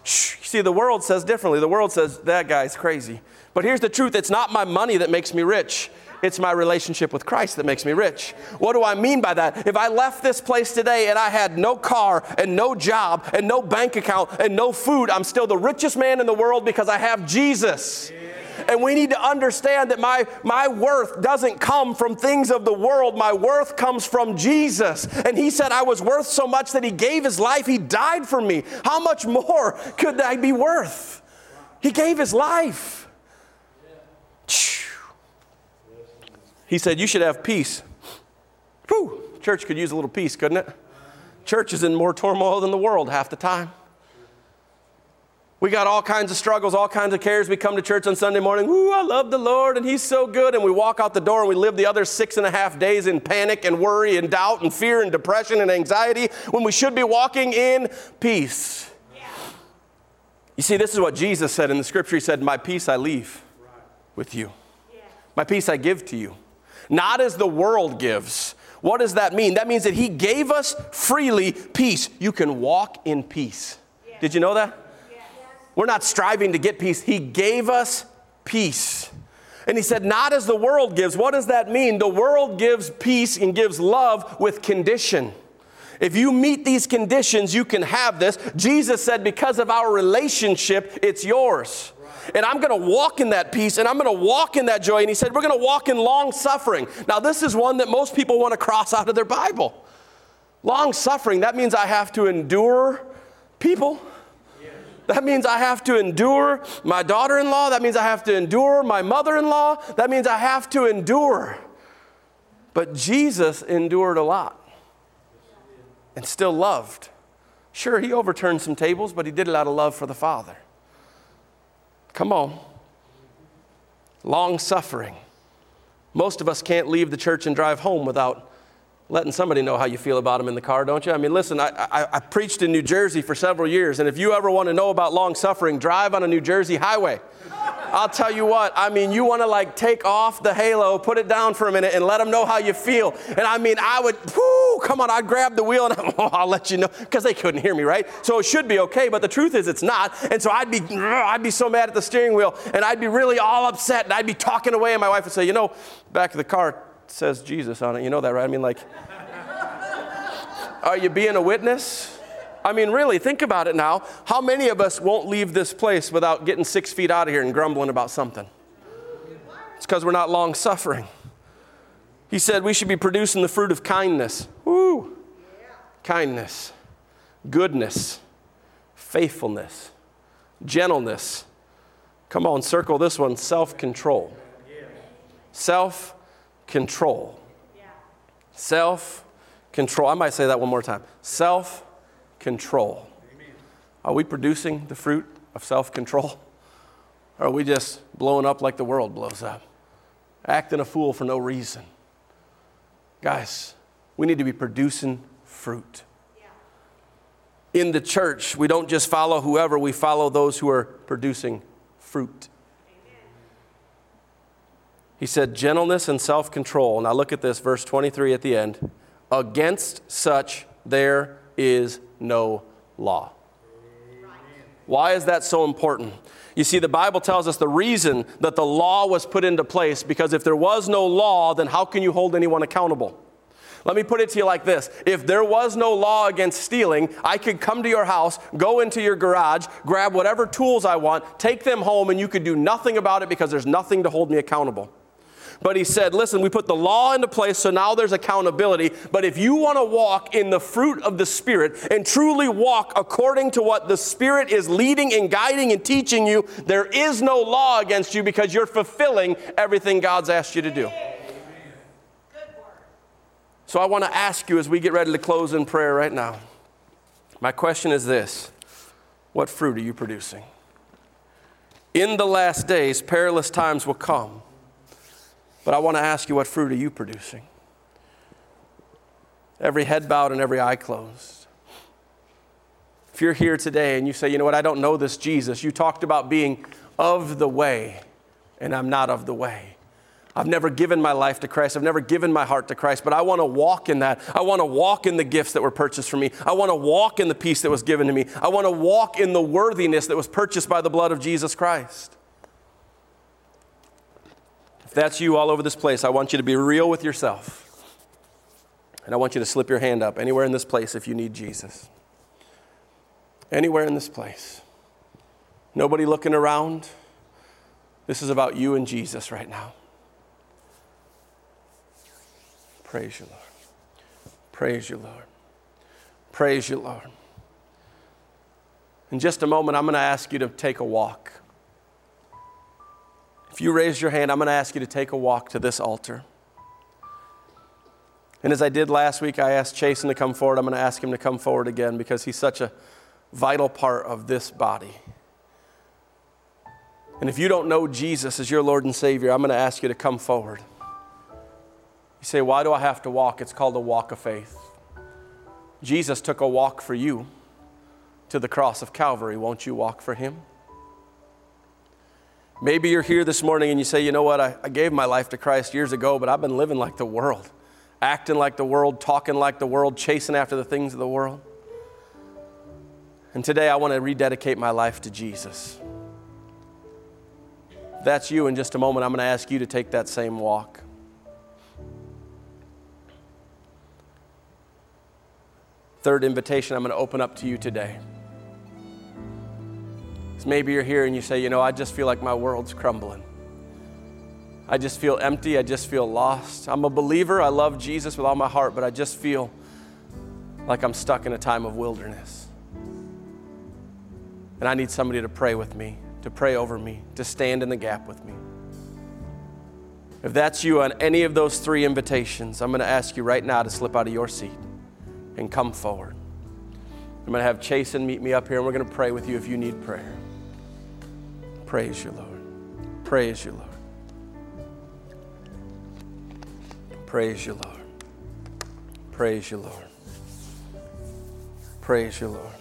Shh, See, the world says differently. The world says, that guy's crazy. But here's the truth it's not my money that makes me rich. It's my relationship with Christ that makes me rich. What do I mean by that? If I left this place today and I had no car and no job and no bank account and no food, I'm still the richest man in the world because I have Jesus. And we need to understand that my, my worth doesn't come from things of the world. My worth comes from Jesus. And He said, I was worth so much that He gave His life. He died for me. How much more could I be worth? He gave His life. He said, You should have peace. Whew, church could use a little peace, couldn't it? Church is in more turmoil than the world half the time. We got all kinds of struggles, all kinds of cares. We come to church on Sunday morning, ooh, I love the Lord and He's so good. And we walk out the door and we live the other six and a half days in panic and worry and doubt and fear and depression and anxiety when we should be walking in peace. Yeah. You see, this is what Jesus said in the scripture. He said, My peace I leave with you, my peace I give to you, not as the world gives. What does that mean? That means that He gave us freely peace. You can walk in peace. Yeah. Did you know that? We're not striving to get peace. He gave us peace. And he said, not as the world gives. What does that mean? The world gives peace and gives love with condition. If you meet these conditions, you can have this. Jesus said, because of our relationship, it's yours. And I'm going to walk in that peace and I'm going to walk in that joy. And he said, we're going to walk in long suffering. Now, this is one that most people want to cross out of their Bible. Long suffering, that means I have to endure people. That means I have to endure my daughter in law. That means I have to endure my mother in law. That means I have to endure. But Jesus endured a lot and still loved. Sure, he overturned some tables, but he did it out of love for the Father. Come on. Long suffering. Most of us can't leave the church and drive home without letting somebody know how you feel about them in the car, don't you? I mean, listen, I, I, I, preached in New Jersey for several years, and if you ever want to know about long suffering, drive on a New Jersey highway. I'll tell you what, I mean, you want to like take off the halo, put it down for a minute, and let them know how you feel. And I mean, I would, whoo, come on, I'd grab the wheel and oh, (laughs) I'll let you know, because they couldn't hear me, right? So it should be okay, but the truth is it's not. And so I'd be, (sniffs) I'd be so mad at the steering wheel, and I'd be really all upset, and I'd be talking away, and my wife would say, you know, back of the car, says Jesus on it. You know that, right? I mean, like, (laughs) are you being a witness? I mean, really, think about it now. How many of us won't leave this place without getting six feet out of here and grumbling about something? It's because we're not long suffering. He said we should be producing the fruit of kindness. Woo! Kindness, goodness, faithfulness, gentleness. Come on, circle this one self control. Self control. Self control. I might say that one more time. Self control. Are we producing the fruit of self control? Or are we just blowing up like the world blows up? Acting a fool for no reason. Guys, we need to be producing fruit. In the church, we don't just follow whoever, we follow those who are producing fruit. He said, gentleness and self control. Now look at this, verse 23 at the end. Against such there is no law. Why is that so important? You see, the Bible tells us the reason that the law was put into place because if there was no law, then how can you hold anyone accountable? Let me put it to you like this If there was no law against stealing, I could come to your house, go into your garage, grab whatever tools I want, take them home, and you could do nothing about it because there's nothing to hold me accountable. But he said, listen, we put the law into place, so now there's accountability. But if you want to walk in the fruit of the Spirit and truly walk according to what the Spirit is leading and guiding and teaching you, there is no law against you because you're fulfilling everything God's asked you to do. So I want to ask you as we get ready to close in prayer right now. My question is this What fruit are you producing? In the last days, perilous times will come. But I want to ask you, what fruit are you producing? Every head bowed and every eye closed. If you're here today and you say, you know what, I don't know this Jesus, you talked about being of the way, and I'm not of the way. I've never given my life to Christ. I've never given my heart to Christ, but I want to walk in that. I want to walk in the gifts that were purchased for me. I want to walk in the peace that was given to me. I want to walk in the worthiness that was purchased by the blood of Jesus Christ. If that's you all over this place, I want you to be real with yourself. And I want you to slip your hand up anywhere in this place if you need Jesus. Anywhere in this place. Nobody looking around. This is about you and Jesus right now. Praise you, Lord. Praise you, Lord. Praise you, Lord. In just a moment, I'm going to ask you to take a walk. If you raise your hand, I'm going to ask you to take a walk to this altar. And as I did last week, I asked Chasen to come forward. I'm going to ask him to come forward again because he's such a vital part of this body. And if you don't know Jesus as your Lord and Savior, I'm going to ask you to come forward. You say, Why do I have to walk? It's called a walk of faith. Jesus took a walk for you to the cross of Calvary. Won't you walk for him? Maybe you're here this morning and you say, You know what? I, I gave my life to Christ years ago, but I've been living like the world, acting like the world, talking like the world, chasing after the things of the world. And today I want to rededicate my life to Jesus. If that's you in just a moment, I'm going to ask you to take that same walk. Third invitation I'm going to open up to you today. Is maybe you're here and you say, you know, I just feel like my world's crumbling. I just feel empty. I just feel lost. I'm a believer. I love Jesus with all my heart, but I just feel like I'm stuck in a time of wilderness. And I need somebody to pray with me, to pray over me, to stand in the gap with me. If that's you on any of those three invitations, I'm going to ask you right now to slip out of your seat and come forward. I'm going to have Chasen meet me up here and we're going to pray with you if you need prayer. Praise you, Lord. Praise you, Lord. Praise you, Lord. Praise you, Lord. Praise you, Lord.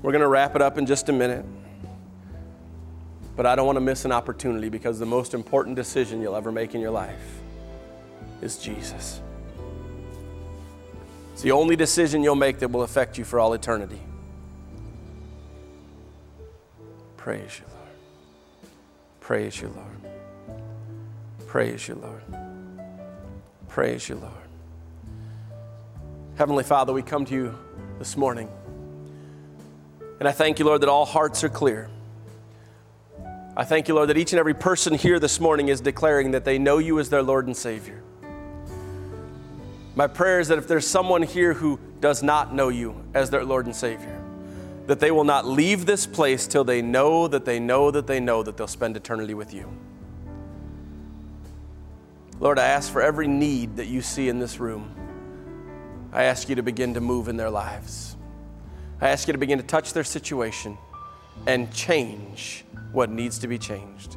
We're going to wrap it up in just a minute. But I don't want to miss an opportunity because the most important decision you'll ever make in your life is Jesus. It's the only decision you'll make that will affect you for all eternity. Praise you, Lord. Praise you, Lord. Praise you, Lord. Praise you, Lord. Heavenly Father, we come to you this morning. And I thank you, Lord, that all hearts are clear. I thank you, Lord, that each and every person here this morning is declaring that they know you as their Lord and Savior. My prayer is that if there's someone here who does not know you as their Lord and Savior, that they will not leave this place till they know that they know that they know that they'll spend eternity with you. Lord, I ask for every need that you see in this room. I ask you to begin to move in their lives. I ask you to begin to touch their situation and change what needs to be changed.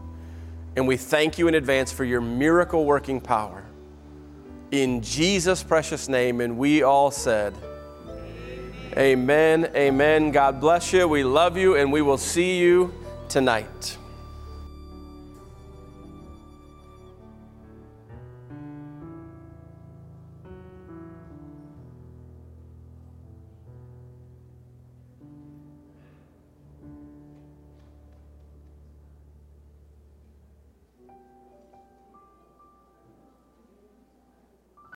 And we thank you in advance for your miracle working power. In Jesus' precious name, and we all said, Amen. Amen. God bless you. We love you, and we will see you tonight.